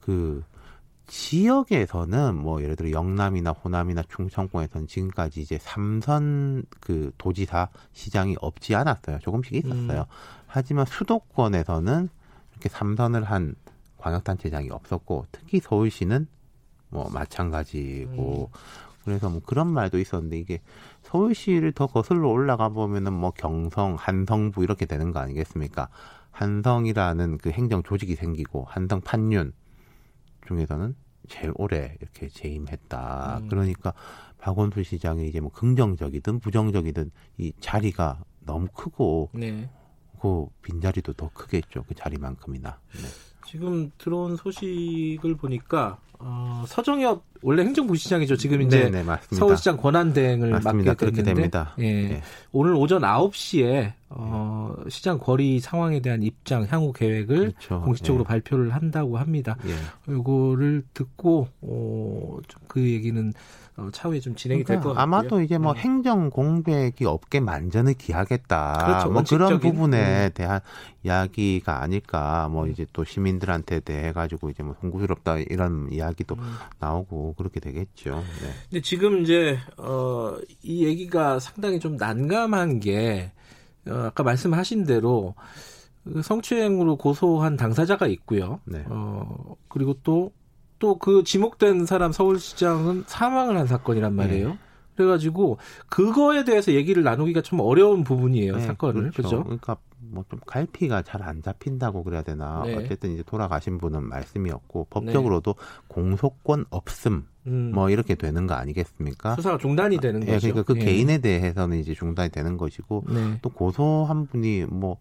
K: 그 지역에서는 뭐 예를 들어 영남이나 호남이나 충청권에서는 지금까지 이제 삼선 그 도지사 시장이 없지 않았어요. 조금씩 있었어요. 음. 하지만 수도권에서는 이렇게 삼선을 한 광역단체장이 없었고 특히 서울시는 뭐 마찬가지고 음. 그래서 뭐 그런 말도 있었는데 이게 서울시를 더 거슬러 올라가 보면은 뭐 경성, 한성부 이렇게 되는 거 아니겠습니까? 한성이라는 그 행정 조직이 생기고 한성 판륜 중에서는 제일 오래 이렇게 재임했다. 음. 그러니까 박원순 시장이 이제 뭐 긍정적이든 부정적이든 이 자리가 너무 크고 네. 그 빈자리도 더 크겠죠. 그 자리만큼이나. 네.
B: 지금 들어온 소식을 보니까 어, 서정엽 원래 행정부 시장이죠. 지금 이제 네네, 서울시장 권한대행을 맞습니다. 맡게 됐는데 됩니다. 예, 네. 오늘 오전 9시에 어, 시장 거리 상황에 대한 입장 향후 계획을 그렇죠. 공식적으로 예. 발표를 한다고 합니다. 예. 이거를 듣고 어, 그 얘기는 어, 차후에 좀 진행이 그러니까 될것 같아요.
K: 아마도 이제 뭐 네. 행정 공백이 없게 만전을 기하겠다. 그렇죠. 뭐 그런 부분에 음. 대한 이야기가 아닐까. 뭐 음. 이제 또 시민들한테 대해 가지고 이제 뭐 송구스럽다 이런 이야기도 음. 나오고 그렇게 되겠죠. 네.
B: 근데 지금 이제 어, 이 얘기가 상당히 좀 난감한 게 어, 아까 말씀하신 대로 그 성추행으로 고소한 당사자가 있고요. 네. 어, 그리고 또 또 그 지목된 사람 서울시장은 사망을 한 사건이란 말이에요. 네. 그래가지고 그거에 대해서 얘기를 나누기가 좀 어려운 부분이에요 네, 사건을 그렇죠. 그렇죠?
K: 그러니까 뭐 좀 갈피가 잘 안 잡힌다고 그래야 되나 네. 어쨌든 이제 돌아가신 분은 말씀이었고 법적으로도 네. 공소권 없음 음. 뭐 이렇게 되는 거 아니겠습니까?
B: 수사가 중단이 되는
K: 예,
B: 거죠.
K: 그러니까 그 예. 개인에 대해서는 이제 중단이 되는 것이고 네. 또 고소한 분이 뭐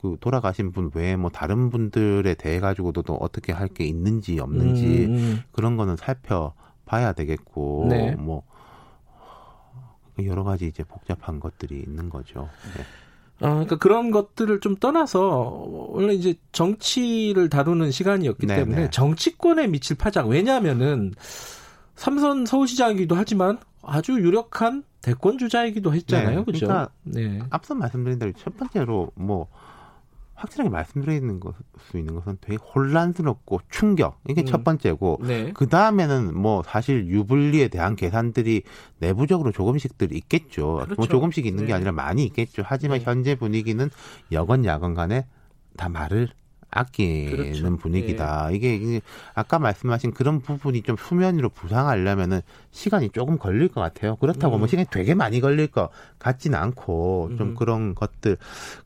K: 그 돌아가신 분 외에 뭐 다른 분들에 대해 가지고도 또 어떻게 할 게 있는지 없는지 음, 음. 그런 거는 살펴봐야 되겠고 네. 뭐 여러 가지 이제 복잡한 것들이 있는 거죠. 네.
B: 어, 그러니까 그런 것들을 좀 떠나서 원래 이제 정치를 다루는 시간이었기 네네. 때문에 네. 정치권에 미칠 파장 왜냐하면은 삼선 서울시장이기도 하지만 아주 유력한 대권 주자이기도 했잖아요, 네. 그죠? 그러니까
K: 네. 앞서 말씀드린 대로 첫 번째로 뭐 확실하게 말씀드리는 것 수 있는 것은 되게 혼란스럽고 충격 이게 음. 첫 번째고 네. 그 다음에는 뭐 사실 유불리에 대한 계산들이 내부적으로 조금씩들 있겠죠. 뭐 그렇죠. 뭐 조금씩 있는 네. 게 아니라 많이 있겠죠. 하지만 네. 현재 분위기는 여건 야건 간에 다 말을 아끼는 그렇죠. 분위기다. 네. 이게 아까 말씀하신 그런 부분이 좀 수면 위로 부상하려면은 시간이 조금 걸릴 것 같아요. 그렇다고 뭐 음. 뭐 시간이 되게 많이 걸릴 것 같지는 않고 좀 음. 그런 것들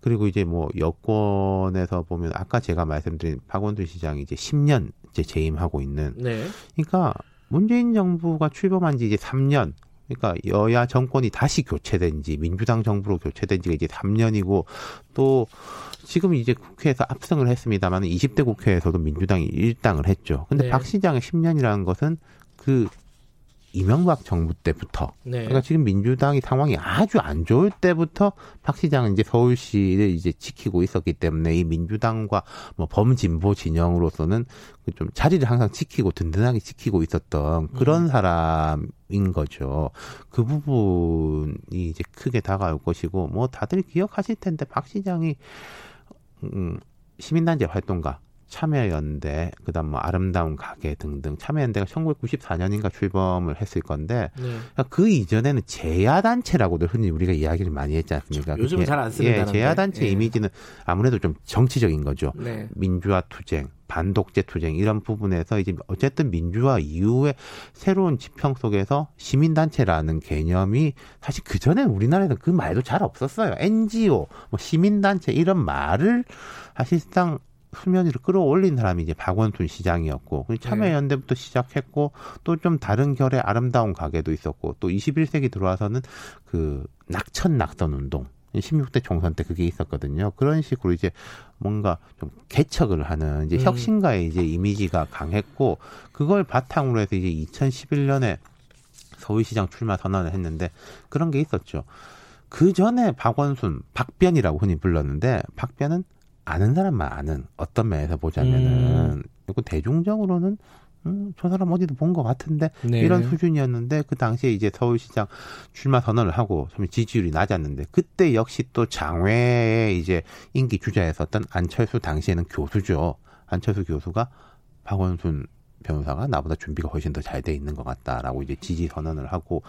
K: 그리고 이제 뭐 여권에서 보면 아까 제가 말씀드린 박원순 시장이 이제 10년 이제 재임하고 있는. 네. 그러니까 문재인 정부가 출범한 지 이제 3년 그러니까 여야 정권이 다시 교체된 지 민주당 정부로 교체된 지가 이제 3년이고 또 지금 이제 국회에서 압승을 했습니다만 20대 국회에서도 민주당이 일당을 했죠. 근데 네. 박 시장의 10년이라는 것은 그 이명박 정부 때부터 네. 그러니까 지금 민주당이 상황이 아주 안 좋을 때부터 박 시장은 이제 서울시를 이제 지키고 있었기 때문에 이 민주당과 뭐 범진보 진영으로서는 그좀 자리를 항상 지키고 든든하게 지키고 있었던 그런 음. 사람인 거죠. 그 부분이 이제 크게 다가올 것이고 뭐 다들 기억하실 텐데 박 시장이 음 시민단체 활동가 참여연대, 그다음 뭐 아름다운 가게 등등 참여연대가 1994년인가 출범을 했을 건데 네. 그러니까 그 이전에는 제야 단체라고도 흔히 우리가 이야기를 많이 했지 않습니까?
B: 요즘은 잘안 쓰는
K: 예, 제야 단체 예. 이미지는 아무래도 좀 정치적인 거죠. 네. 민주화 투쟁, 반독재 투쟁 이런 부분에서 이제 어쨌든 민주화 이후에 새로운 지평 속에서 시민단체라는 개념이 사실 그 전에 우리나라에서 그 말도 잘 없었어요. NGO, 뭐 시민단체 이런 말을 사실상 수면 위로 끌어올린 사람이 이제 박원순 시장이었고 참여연대부터 시작했고 또 좀 다른 결의 아름다운 가게도 있었고 또 21세기 들어와서는 그 낙천 낙선 운동 16대 총선 때 그게 있었거든요. 그런 식으로 이제 뭔가 좀 개척을 하는 이제 음. 혁신가의 이제 이미지가 강했고 그걸 바탕으로 해서 이제 2011년에 서울시장 출마 선언을 했는데 그런 게 있었죠. 그 전에 박원순, 박변이라고 흔히 불렀는데 박변은 아는 사람만 아는 어떤 면에서 보자면은 음. 대중적으로는 음, 저 사람 어디도 본 것 같은데 네. 이런 수준이었는데 그 당시에 이제 서울시장 출마 선언을 하고 좀 지지율이 낮았는데 그때 역시 또 장외에 이제 인기 주자였었던 안철수 당시에는 교수죠. 안철수 교수가 박원순 변호사가 나보다 준비가 훨씬 더 잘 돼 있는 것 같다라고 이제 지지 선언을 하고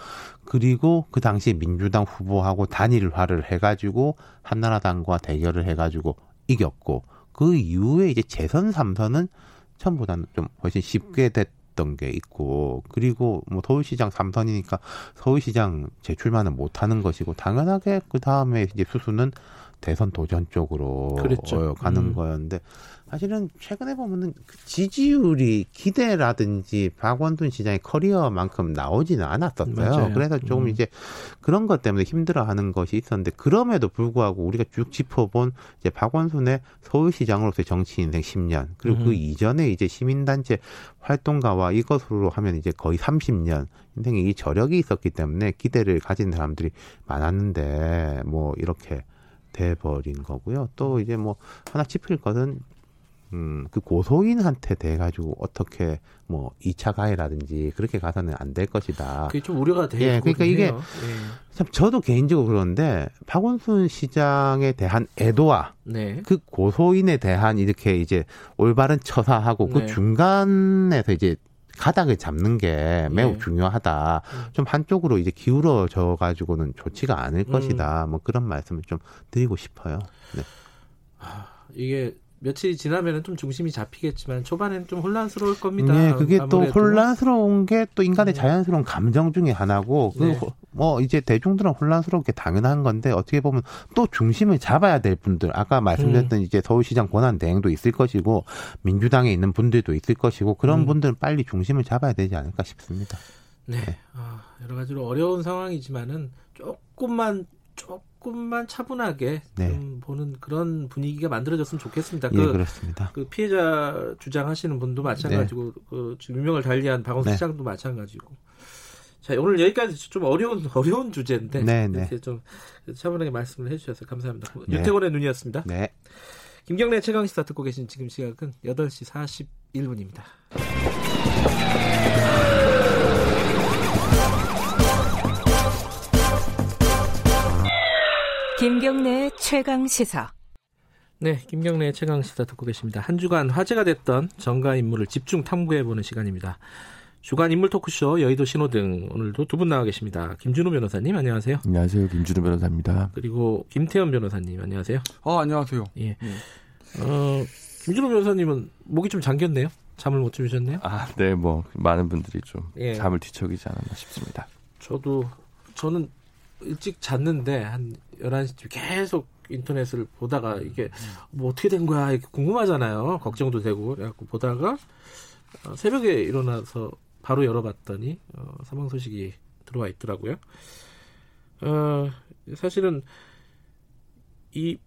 K: 그리고 그 당시에 민주당 후보하고 단일화를 해가지고 한나라당과 대결을 해가지고 이겼고 그 이후에 이제 재선 삼선은 처음보다는 좀 훨씬 쉽게 됐던 게 있고 그리고 뭐 서울시장 삼선이니까 서울시장 재출마는 못하는 것이고 당연하게 그 다음에 이제 수수는 대선 도전 쪽으로 그렇죠. 가는 음. 거였는데 사실은 최근에 보면은 그 지지율이 기대라든지 박원순 시장의 커리어만큼 나오지는 않았었어요. 맞아요. 그래서 조금 음. 이제 그런 것 때문에 힘들어하는 것이 있었는데 그럼에도 불구하고 우리가 쭉 짚어본 이제 박원순의 서울시장으로서의 정치 인생 10년 그리고 그 음. 그 이전에 이제 시민단체 활동가와 이것으로 하면 이제 거의 30년 인생에 이 저력이 있었기 때문에 기대를 가진 사람들이 많았는데 뭐 이렇게 돼 버린 거고요. 또 이제 뭐 하나 짚을 것은 음, 그 고소인한테 대 가지고 어떻게 뭐 2차 가해라든지 그렇게 가서는 안 될 것이다.
B: 그게 좀 우려가 되고
K: 예, 그러니까 이게 예. 참 저도 개인적으로 그러는데 박원순 시장에 대한 애도와 네. 그 고소인에 대한 이렇게 이제 올바른 처사하고 그 네. 그 중간에서 이제 가닥을 잡는 게 매우 네. 중요하다. 음. 좀 한쪽으로 이제 기울어져 가지고는 좋지가 않을 음. 것이다. 뭐 그런 말씀을 좀 드리고 싶어요. 네.
B: 아, 이게 며칠이 지나면은 좀 중심이 잡히겠지만 초반에는 좀 혼란스러울 겁니다.
K: 네, 그게 아무래도. 또 혼란스러운 게 또 인간의 네. 자연스러운 감정 중의 하나고 그 네. 그뭐 이제 대중들은 혼란스럽게 당연한 건데 어떻게 보면 또 중심을 잡아야 될 분들 아까 말씀드렸던 음. 이제 서울시장 권한 대행도 있을 것이고 민주당에 있는 분들도 있을 것이고 그런 음. 분들은 빨리 중심을 잡아야 되지 않을까 싶습니다.
B: 네, 네. 아, 여러 가지로 어려운 상황이지만은 조금만 조금 조금만 차분하게 네. 좀 보는 그런 분위기가 만들어졌으면 좋겠습니다.
K: 예, 그, 그렇습니다.
B: 그 피해자 주장하시는 분도 마찬가지고 네. 그 유명을 달리한 박원순 네. 시장도 마찬가지고. 자 오늘 여기까지 좀 어려운 어려운 주제인데 네, 네. 이렇게 좀 차분하게 말씀을 해주셔서 감사합니다. 네. 유태곤의 눈이었습니다. 네. 김경래 최강 시사 듣고 계신 지금 시각은 8시 41분입니다.
C: 김경래 최강 시사.
B: 네, 김경래 최강 시사 듣고 계십니다. 한 주간 화제가 됐던 정가 인물을 집중 탐구해 보는 시간입니다. 주간 인물 토크쇼 여의도 신호등 오늘도 두 분 나와 계십니다. 김준호 변호사님 안녕하세요.
L: 안녕하세요. 김준호 변호사입니다.
B: 그리고 김태현 변호사님 안녕하세요.
M: 어, 안녕하세요.
B: 예. 예. 어, 김준호 변호사님은 목이 좀 잠겼네요. 잠을 못 주무셨네요.
L: 아, 네. 뭐 많은 분들이 좀 예. 잠을 뒤척이지 않았나 싶습니다.
B: 저도 저는 일찍 잤는데 한 11시쯤 계속 인터넷을 보다가 이게 뭐 어떻게 된 거야 이렇게 궁금하잖아요. 걱정도 되고 그래갖고 보다가 어, 새벽에 일어나서 바로 열어봤더니 어, 사망 소식이 들어와 있더라고요. 어, 사실은 이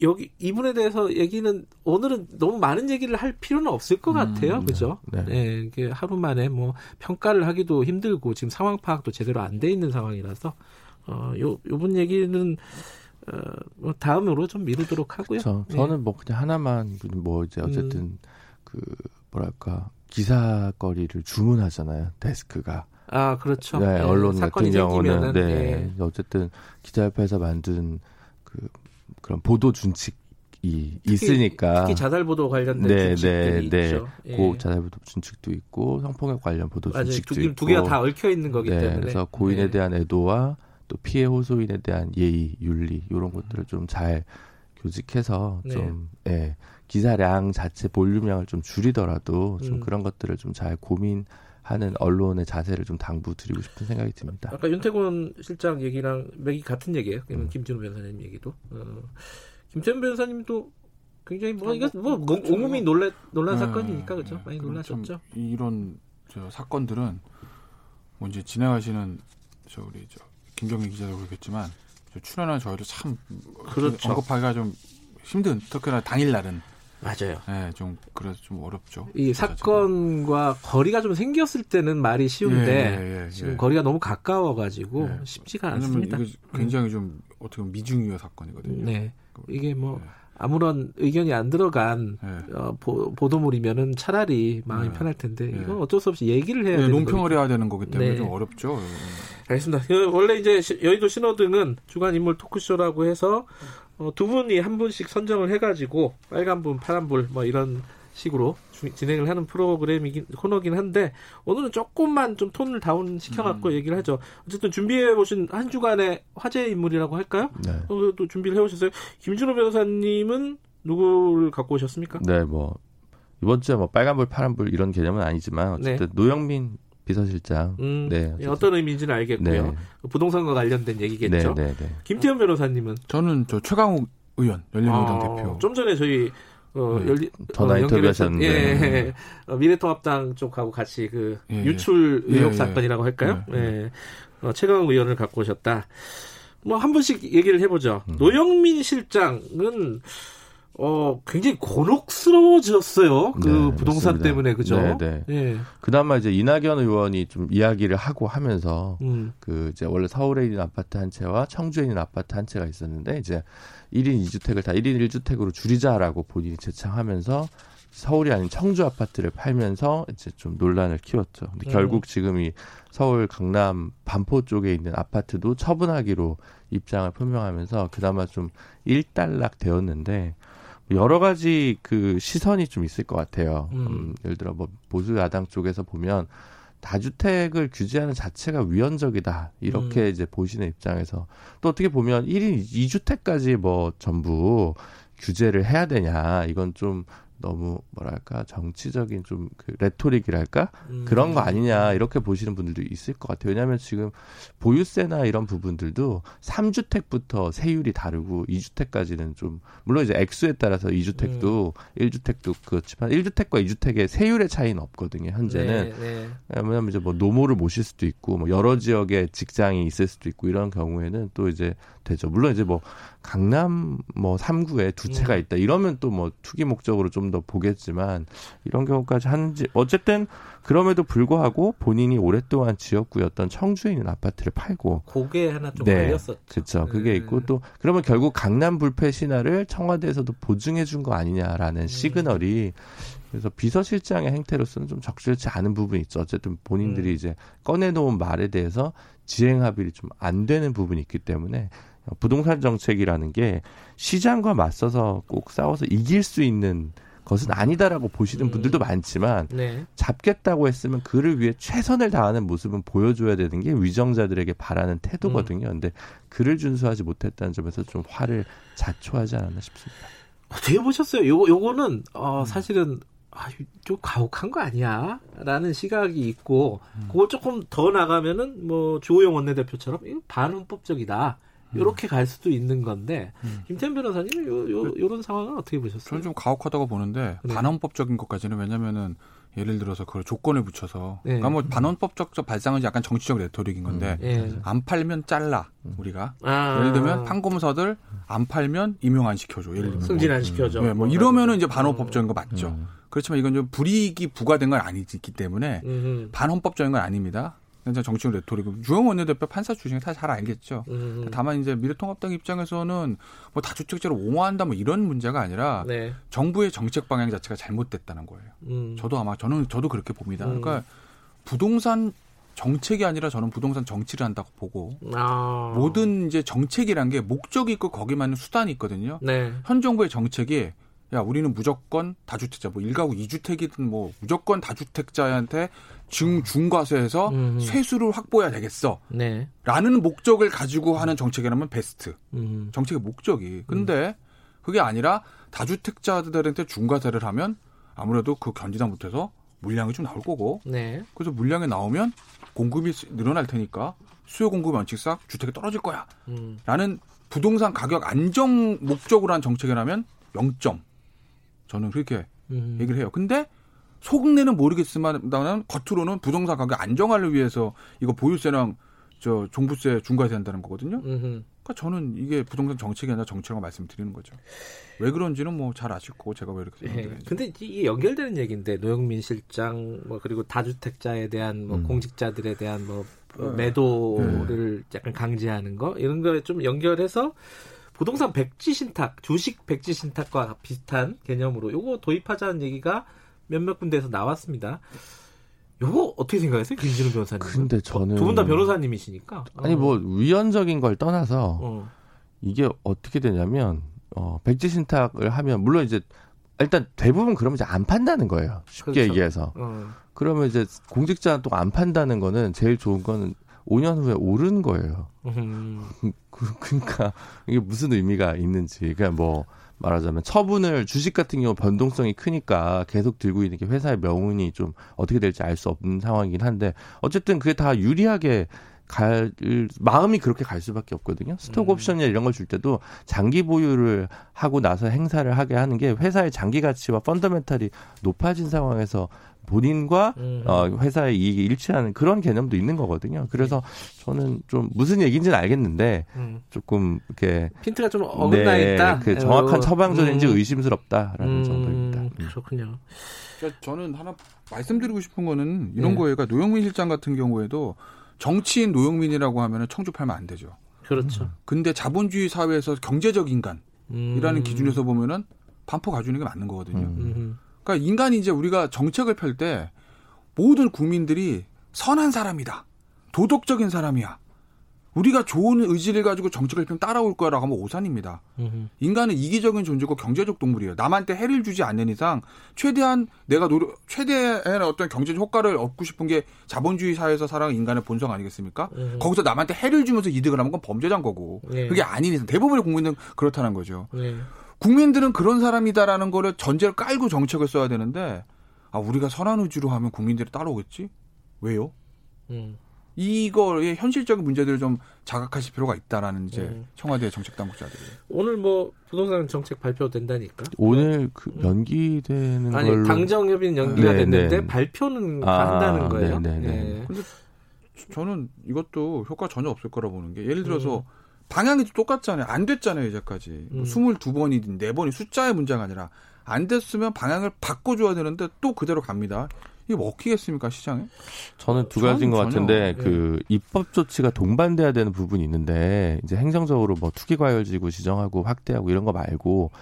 B: 여기 이분에 대해서 얘기는 오늘은 너무 많은 얘기를 할 필요는 없을 것 음, 같아요. 네. 그죠? 네. 네. 이게 하루 만에 뭐 평가를 하기도 힘들고 지금 상황 파악도 제대로 안 돼 있는 상황이라서 어, 요 요번 얘기는 어, 뭐 다음으로 좀 미루도록 하고요.
L: 그렇죠. 저는 뭐 그냥 하나만 뭐 이제 어쨌든 음. 그 뭐랄까 기사거리를 주문하잖아요. 데스크가.
B: 아, 그렇죠.
L: 네, 네 언론 같은 경우는 네, 네. 어쨌든 기자협회에서 만든 그 그런 보도 준칙이 특히, 있으니까
B: 특히 자살 보도 관련된 네, 준칙들이 네, 있죠.
L: 네. 고 자살 보도 준칙도 있고 성폭력 관련 보도 맞아요. 준칙도 두, 있고
B: 두 개가 다 얽혀 있는 거기 네, 때문에
L: 그래서 고인에 네. 대한 애도와 또 피해 호소인에 대한 예의, 윤리 이런 것들을 좀 잘 교직해서 네. 좀 예. 기사량 자체 볼륨량을 좀 줄이더라도 좀 음. 그런 것들을 좀 잘 고민 하는 언론의 자세를 좀 당부드리고 싶은 생각이 듭니다.
B: 아까 윤태곤 실장 얘기랑 맥이 같은 얘기예요. 음. 김준호 변호사님 얘기도. 어, 김태현 변호사님도 굉장히 뭐 이거 뭐 온몸이 놀래 논란 네. 사건이니까 그렇죠. 많이 놀라셨죠.
M: 이런 저 사건들은 뭐 이제 진행하시는 저 우리 저 김경희 기자도 그렇겠지만 출연한 저희도 참 그렇죠. 언급하기가 좀 힘든 특히나 당일 날은
B: 맞아요.
M: 네, 좀 그래서 좀 어렵죠.
B: 이 사건과 거리가 좀 생겼을 때는 말이 쉬운데 예, 예, 예, 지금 거리가 너무 가까워가지고 예. 쉽지가 않습니다.
M: 굉장히 좀 어떻게 보면 미중유효 사건이거든요.
B: 네, 이게 뭐 예. 아무런 의견이 안 들어간 네. 어, 보, 도물이면은 차라리 마음이 네. 편할 텐데 네. 이건 어쩔 수 없이 얘기를 해야 네, 되는
M: 논평을 거니까. 해야 되는 거기 때문에 좀 어렵죠.
B: 알겠습니다. 그 원래 이제 여의도 신호등은 주간 인물 토크쇼라고 해서 어, 두 분이 한 분씩 선정을 해가지고 빨간불, 파란 불 뭐 이런 식으로 주, 진행을 하는 프로그램이긴 코너긴 한데 오늘은 조금만 좀 톤을 다운 시켜갖고 음. 얘기를 하죠. 어쨌든 준비해 오신 한 주간의 화제 인물이라고 할까요? 네. 어, 또 준비를 해오셨어요. 김준호 변호사님은 누구를 갖고 오셨습니까?
L: 네, 뭐 이번 주에 뭐 빨간불, 파란불 이런 개념은 아니지만 어쨌든 네. 노영민 비서실장. 음,
B: 네. 어떤 의미인지는 알겠고요. 네. 부동산과 관련된 얘기겠죠. 네, 네, 네. 김태현 변호사님은
M: 저는 저 최강욱 의원 열린우리당 아, 대표.
B: 좀 전에 저희 어,
L: 네. 열리, 전화 어, 인터뷰하셨는데
B: 예, 어, 미래통합당 쪽하고 같이 그 예, 예. 유출 예, 의혹 예, 사건이라고 할까요? 예. 예. 어, 최강욱 의원을 갖고 오셨다. 뭐 한 분씩 얘기를 해보죠. 음. 노영민 실장은 어, 굉장히 곤혹스러워졌어요. 그 네, 부동산 맞습니다. 때문에, 그죠? 네, 네.
L: 예. 그나마 이제 이낙연 의원이 좀 이야기를 하고 하면서, 음. 그 이제 원래 서울에 있는 아파트 한 채와 청주에 있는 아파트 한 채가 있었는데, 이제 1인 2주택을 다 1인 1주택으로 줄이자라고 본인이 제창하면서 서울이 아닌 청주 아파트를 팔면서 이제 좀 논란을 키웠죠. 근데 음. 결국 지금 이 서울 강남 반포 쪽에 있는 아파트도 처분하기로 입장을 표명하면서 그나마 좀 일단락 되었는데 여러 가지 그 시선이 좀 있을 것 같아요. 음. 음, 예를 들어 뭐 보수 야당 쪽에서 보면 다주택을 규제하는 자체가 위헌적이다. 이렇게 음. 이제 보시는 입장에서 또 어떻게 보면 1인 2주택까지 뭐 전부 규제를 해야 되냐. 이건 좀 너무 뭐랄까 정치적인 좀 그 레토릭이랄까 음. 그런 거 아니냐 이렇게 보시는 분들도 있을 것 같아요. 왜냐하면 지금 보유세나 이런 부분들도 3주택부터 세율이 다르고 2주택까지는 좀 물론 이제 액수에 따라서 2주택도 음. 1주택도 그렇지만 1주택과 2주택의 세율의 차이는 없거든요. 현재는 네, 네. 왜냐하면 이제 뭐 노모를 모실 수도 있고 뭐 여러 지역에 직장이 있을 수도 있고 이런 경우에는 또 이제 되죠. 물론 이제 뭐 강남 뭐 3구에 두 채가 음. 있다 이러면 또 뭐 투기 목적으로 좀더 보겠지만 이런 경우까지 하는지 어쨌든 그럼에도 불구하고 본인이 오랫동안 지역구였던 청주에 있는 아파트를 팔고
B: 고개 하나 좀 네, 걸렸었죠.
L: 그렇죠. 그게 네. 있고 또 그러면 결국 강남 불패 신화를 청와대에서도 보증해 준 거 아니냐라는 음. 시그널이 그래서 비서실장의 행태로서는 좀 적절치 않은 부분이 있죠. 어쨌든 본인들이 음. 이제 꺼내놓은 말에 대해서 지행 합의를 좀 안 되는 부분이 있기 때문에 부동산 정책이라는 게 시장과 맞서서 꼭 싸워서 이길 수 있는 것은 아니다라고 보시는 음. 분들도 많지만 네. 잡겠다고 했으면 그를 위해 최선을 다하는 모습은 보여줘야 되는 게 위정자들에게 바라는 태도거든요. 음. 근데 그를 준수하지 못했다는 점에서 좀 화를 자초하지 않았나 싶습니다.
B: 어떻게 보셨어요? 요거 요거는 어 음. 사실은 아, 좀 가혹한 거 아니야? 라는 시각이 있고, 음. 그걸 조금 더 나가면은, 뭐, 조호영 원내대표처럼, 이거 반헌법적이다. 이렇게 갈 수도 있는 건데 음. 김태현 변호사님은 요, 요, 그 요런 상황은 어떻게 보셨어요?
M: 저는 좀 가혹하다고 보는데 네. 반헌법적인 것까지는 왜냐면은 예를 들어서 그걸 조건을 붙여서 네. 그러니까 뭐 반헌법적 발상은 약간 정치적 레토릭인 건데 음. 네. 안 팔면 잘라 우리가 아. 예를 들면 판검사들 안 팔면 임용 안 시켜줘 예를 들면
B: 승진 안 시켜줘
M: 네, 뭐 이러면은 이제 반헌법적인 거 맞죠 음. 그렇지만 이건 좀 불이익이 부과된 건 아니기 때문에 음. 반헌법적인 건 아닙니다 굉장히 정치적 레토릭. 주호영 원내대표 판사 출신이 다 잘 알겠죠. 음. 다만 이제 미래통합당 입장에서는 뭐 다주택자를 옹호한다 뭐 이런 문제가 아니라 네. 정부의 정책 방향 자체가 잘못됐다는 거예요. 음. 저도 아마 저는 저도 그렇게 봅니다. 음. 그러니까 부동산 정책이 아니라 저는 부동산 정치를 한다고 보고 아. 모든 이제 정책이란 게 목적이 있고 거기 맞는 수단이 있거든요. 네. 현 정부의 정책이 야 우리는 무조건 다주택자 뭐 일가구 이주택이든 뭐 무조건 다주택자한테 중 중과세에서 음. 세수를 확보해야 되겠어. 네. 라는 목적을 가지고 하는 정책이라면 베스트. 음. 정책의 목적이. 근데 음. 그게 아니라 다주택자들한테 중과세를 하면 아무래도 그 견디다 못해서 물량이 좀 나올 거고. 네. 그래서 물량이 나오면 공급이 늘어날 테니까 수요 공급 원칙상 주택이 떨어질 거야. 음. 라는 부동산 가격 안정 목적으로 한 정책이라면 0점. 저는 그렇게 음. 얘기를 해요. 근데 속내는 모르겠지만 겉으로는 부동산 가격 안정화를 위해서 이거 보유세랑 저 종부세 중과세 한다는 거거든요. 음흠. 그러니까 저는 이게 부동산 정책이 아니라 정치라고 말씀드리는 거죠. 왜 그런지는 뭐 잘 아실 거고 제가 왜 이렇게
B: 네. 근데 이게 연결되는 얘기인데 노영민 실장 뭐 그리고 다주택자에 대한 뭐 음. 공직자들에 대한 뭐 네. 매도를 네. 약간 강제하는 거 이런 거에 좀 연결해서 부동산 백지 신탁, 주식 백지 신탁과 비슷한 개념으로 요거 도입하자는 얘기가 몇몇 군데에서 나왔습니다. 요거 어떻게 생각하세요, 김진우 변호사님?
L: 근데 저는
B: 두 분 다 변호사님이시니까
L: 아니 뭐 위헌적인 걸 떠나서 어. 이게 어떻게 되냐면 어, 백지 신탁을 하면 물론 이제 일단 대부분 그러면 이제 안 판다는 거예요. 쉽게 그렇죠. 얘기해서. 어. 그러면 이제 공직자 또안 판다는 거는 제일 좋은 거는 5년 후에 오른 거예요. 음. 그, 그러니까 이게 무슨 의미가 있는지. 그러니까 뭐 말하자면 처분을 주식 같은 경우 변동성이 크니까 계속 들고 있는 게 회사의 명운이 좀 어떻게 될지 알 수 없는 상황이긴 한데 어쨌든 그게 다 유리하게 갈 마음이 그렇게 갈 수밖에 없거든요. 스톡 음. 옵션이나 이런 걸 줄 때도 장기 보유를 하고 나서 행사를 하게 하는 게 회사의 장기 가치와 펀더멘탈이 높아진 상황에서 본인과 음. 어, 회사의 이익이 일치하는 그런 개념도 있는 거거든요. 그래서 저는 좀 무슨 얘기인지는 알겠는데 음. 조금 이렇게
B: 핀트가 좀 어긋나 네, 있다.
L: 그 정확한 어. 처방전인지 음. 의심스럽다라는 음. 정도입니다. 음.
B: 그렇군요.
M: 저는 하나 말씀드리고 싶은 거는 이런 네. 거예요. 그러니까 노영민 실장 같은 경우에도 정치인 노영민이라고 하면 청주 팔면 안 되죠.
B: 그렇죠.
M: 근데 자본주의 사회에서 경제적 인간이라는 기준에서 보면은 반포 가주는 게 맞는 거거든요. 그러니까 인간이 이제 우리가 정책을 펼 때 모든 국민들이 선한 사람이다. 도덕적인 사람이야. 우리가 좋은 의지를 가지고 정책을 펴면 따라올 거라고 하면 오산입니다. 으흠. 인간은 이기적인 존재고 경제적 동물이에요. 남한테 해를 주지 않는 이상 최대한 내가 노력, 최대한 어떤 경제적 효과를 얻고 싶은 게 자본주의 사회에서 살아가는 인간의 본성 아니겠습니까? 으흠. 거기서 남한테 해를 주면서 이득을 하는 건 범죄자인 거고. 네. 그게 아닌 이상 대부분의 국민은 그렇다는 거죠. 네. 국민들은 그런 사람이다라는 거를 전제를 깔고 정책을 써야 되는데 아 우리가 선한 의지로 하면 국민들이 따라오겠지? 왜요? 음. 이거의 현실적인 문제들을 좀 자각하실 필요가 있다라는 이제 음. 청와대 정책 당국자들이
B: 오늘 뭐 부동산 정책 발표된다니까
L: 오늘 그 음. 연기되는
B: 아니
L: 걸로
B: 당정 협의는 연기가 네, 됐는데 네. 발표는 아, 한다는 거예요.
L: 네, 네, 네.
M: 네. 근데 저는 이것도 효과 전혀 없을 거라 보는 게 예를 들어서 음. 방향이 똑같잖아요. 안 됐잖아요, 이제까지. 음. 22번이든 4번이 숫자의 문제가 아니라 안 됐으면 방향을 바꿔줘야 되는데 또 그대로 갑니다. 이게 먹히겠습니까, 시장에?
L: 저는 두 가지인 것 같은데, 예. 그, 입법 조치가 동반돼야 되는 부분이 있는데, 이제 행정적으로 뭐 투기과열지구 지정하고 확대하고 이런 거 말고,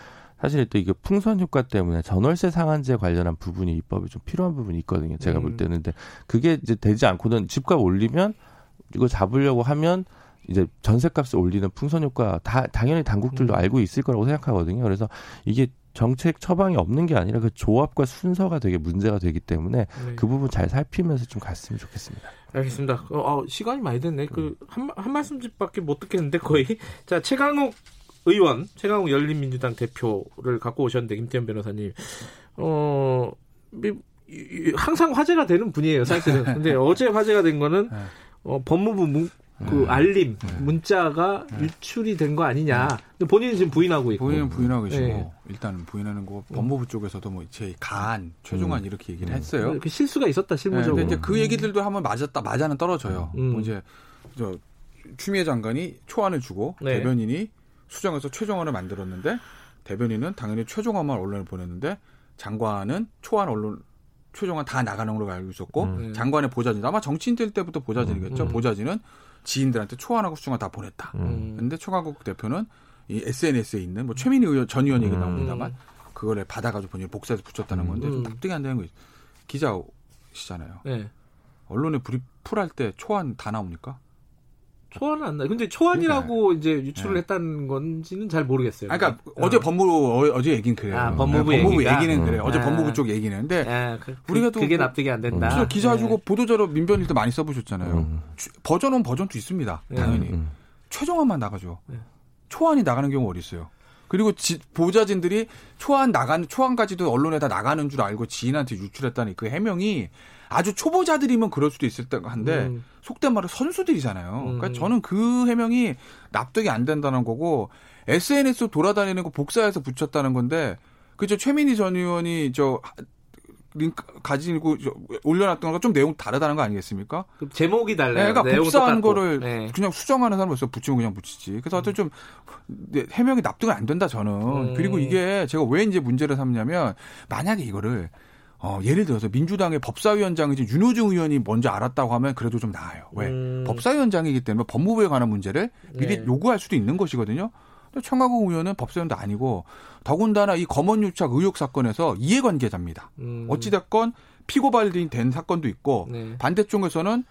L: 사실 또 이게 풍선 효과 때문에 전월세 상한제 관련한 부분이 입법이 좀 필요한 부분이 있거든요. 제가 음. 볼 때는. 근데 그게 이제 되지 않고는 집값 올리면, 이거 잡으려고 하면, 이제 전세값을 올리는 풍선 효과 다 당연히 당국들도 음. 알고 있을 거라고 생각하거든요. 그래서 이게 정책 처방이 없는 게 아니라 그 조합과 순서가 되게 문제가 되기 때문에 네. 그 부분 잘 살피면서 좀 갔으면 좋겠습니다.
B: 알겠습니다. 어, 어 시간이 많이 됐네. 그한 한 말씀밖에 못 듣겠는데 거의 자 최강욱 의원, 최강욱 열린민주당 대표를 갖고 오셨는데 김태현 변호사님, 어 항상 화제가 되는 분이에요, 사실은. 근데 어제 화제가 된 거는 네. 어, 법무부 문, 그 알림 문자가 일출이 된 거 아니냐. 근데 본인은 지금 부인하고 있고.
M: 본인은 부인하고 계시고 네. 일단 부인하는 거 법무부 쪽에서도 뭐제 간, 최종안 음. 이렇게 얘기를 했어요.
B: 그 실수가 있었다 실무적으로.
M: 네, 근데 이제 그 얘기들도 한번 맞았다 맞아는 떨어져요. 음. 뭐 이제 저 추미애 장관이 초안을 주고 네. 대변인이 수정해서 최종안을 만들었는데 대변인은 당연히 최종안만 언론에 보냈는데 장관은 초안 언론 최종안 다 나가는 걸로 알고 있었고 음. 장관의 보좌진 아마 정치인들 때부터 보좌진이겠죠. 음. 보좌진은 지인들한테 초안하고 수정안 다 보냈다. 음. 근데 초강국 대표는 이 SNS에 있는 뭐 최민희 의원 전 의원 얘기 음. 나옵니다만 그거를 받아가지고 본인이 복사해서 붙였다는 건데 좀 음. 납득이 안 되는 거 기자시잖아요. 네. 언론에 불이 풀할 때 초안 다 나옵니까?
B: 초안은 안 나. 근데 초안이라고 그러니까. 이제 유출을 네. 했다는 건지는 잘 모르겠어요.
M: 그러니까 어. 제 법무부 어, 제 얘기는 그래요.
B: 아, 법무부,
M: 네, 법무부 얘기는 그래요. 어제 아. 법무부 쪽 얘기는. 근데 아,
B: 그, 우리가 또 그게 납득이 안 된다.
M: 음. 기자 주고 네. 보도자료 민변일 때 많이 써보셨잖아요. 음. 버전 은 버전 2 있습니다. 네. 당연히 음. 최종안만 나가죠. 네. 초안이 나가는 경우 어디 있어요? 그리고 지, 보좌진들이 초안 나가는 초안까지도 언론에다 나가는 줄 알고 지인한테 유출했다는 그 해명이 아주 초보자들이면 그럴 수도 있을 한데 음. 속된 말로 선수들이잖아요. 그러니까 음. 저는 그 해명이 납득이 안 된다는 거고 SNS 돌아다니는 거 복사해서 붙였다는 건데 그죠 최민희 전 의원이 저 링크 가지고 올려놨던 거좀 내용 다르다는 거 아니겠습니까?
B: 제목이 달라요.
M: 네, 그러니까 복사한 거를 네. 그냥 수정하는 있어 붙이면 그냥 붙이지. 그래서 하여튼 좀 해명이 납득이 안 된다 저는. 음. 그리고 이게 제가 왜 이제 문제를 삼냐면 만약에 이거를 어, 예를 들어서 민주당의 법사위원장이 지금 윤호중 의원이 먼저 알았다고 하면 그래도 좀 나아요. 왜? 음. 법사위원장이기 때문에 법무부에 관한 문제를 미리 네. 요구할 수도 있는 것이거든요. 근데 청하국 의원은 법사위원도 아니고 더군다나 이 검언유착 의혹 사건에서 이해관계자입니다. 음. 어찌됐건 피고발된 된 사건도 있고 네. 반대쪽에서는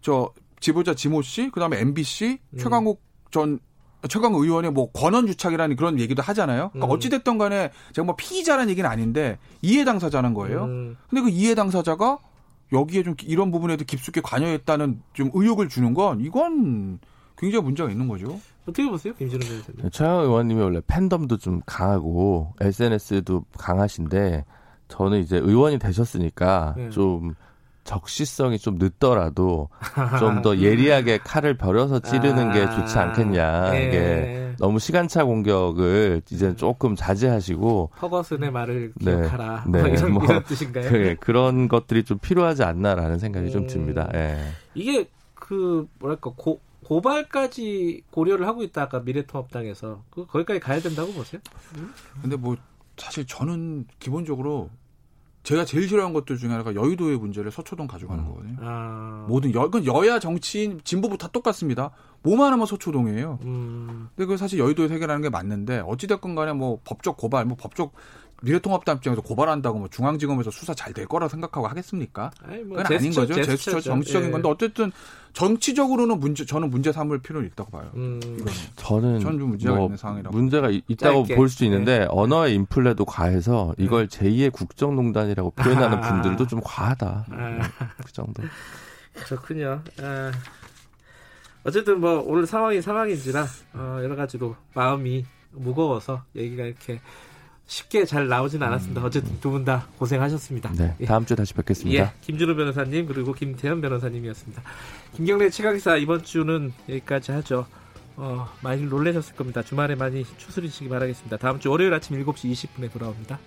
M: 저 지보자 지모 씨, 그다음에 MBC 음. 최강욱 전 최강 의원의 뭐 권한 유착이라는 그런 얘기도 하잖아요. 그러니까 음. 어찌됐든 간에 제가 뭐 피의자라는 얘기는 아닌데 이해 당사자는 거예요. 음. 근데 그 이해 당사자가 여기에 좀 이런 부분에도 깊숙이 관여했다는 좀 의혹을 주는 건 이건 굉장히 문제가 있는 거죠.
B: 어떻게 보세요, 김진우 변호사님?
L: 최강 의원님이 원래 팬덤도 좀 강하고 SNS도 강하신데 저는 이제 의원이 되셨으니까 네. 좀 적시성이 좀 늦더라도 좀 더 예리하게 칼을 버려서 찌르는 아, 게 좋지 않겠냐. 예. 이게 너무 시간차 공격을 이제 조금 자제하시고
B: 퍼거슨의 말을 네. 기억하라. 네. 뭐 이런, 뭐, 이런 뜻인가요?
L: 네, 그런 것들이 좀 필요하지 않나라는 생각이 음, 좀 듭니다. 예.
B: 이게 그 뭐랄까 고, 고발까지 고려를 하고 있다 아까 미래통합당에서 그 거기까지 가야 된다고 보세요?
M: 음? 근데 뭐 사실 저는 기본적으로 제가 제일 싫어하는 것들 중에 하나가 여의도의 문제를 서초동 가져가는 음. 거거든요. 아. 모든 여, 여야 정치인 진보부 다 똑같습니다. 뭐만 하면 서초동이에요. 음. 근데 그 사실 여의도에 해결하는 게 맞는데 어찌됐건 간에 뭐 법적 고발, 뭐 법적 미래통합당 입장에서 고발한다고 뭐 중앙지검에서 수사 잘 될 거라 생각하고 하겠습니까? 아니, 뭐 그건 제스처, 아닌 거죠. 제스처, 정치적인 예. 건데 어쨌든 정치적으로는 문제 저는 문제 삼을 필요는 있다고 봐요. 음.
L: 저는 저는 문제가 뭐 있는 상황이라고 문제가 있다고 짧게. 볼 수도 있는데 네. 언어의 인플레도 과해서 이걸 네. 제2의 국정농단이라고 표현하는 아. 분들도 좀 과하다. 아. 그 정도.
B: 그렇군요. 아. 어쨌든 뭐 오늘 상황이 상황인지라 어, 여러 가지로 마음이 무거워서 얘기가 이렇게 쉽게 잘 나오진 않았습니다. 어쨌든 두 분 다 고생하셨습니다.
L: 네, 예. 다음 주에 다시 뵙겠습니다. 예,
B: 김준호 변호사님 그리고 김태현 변호사님이었습니다. 김경래 최강기사 이번 주는 여기까지 하죠. 어, 많이 놀라셨을 겁니다. 주말에 많이 추스리시기 바라겠습니다. 다음 주 월요일 아침 7시 20분에 돌아옵니다.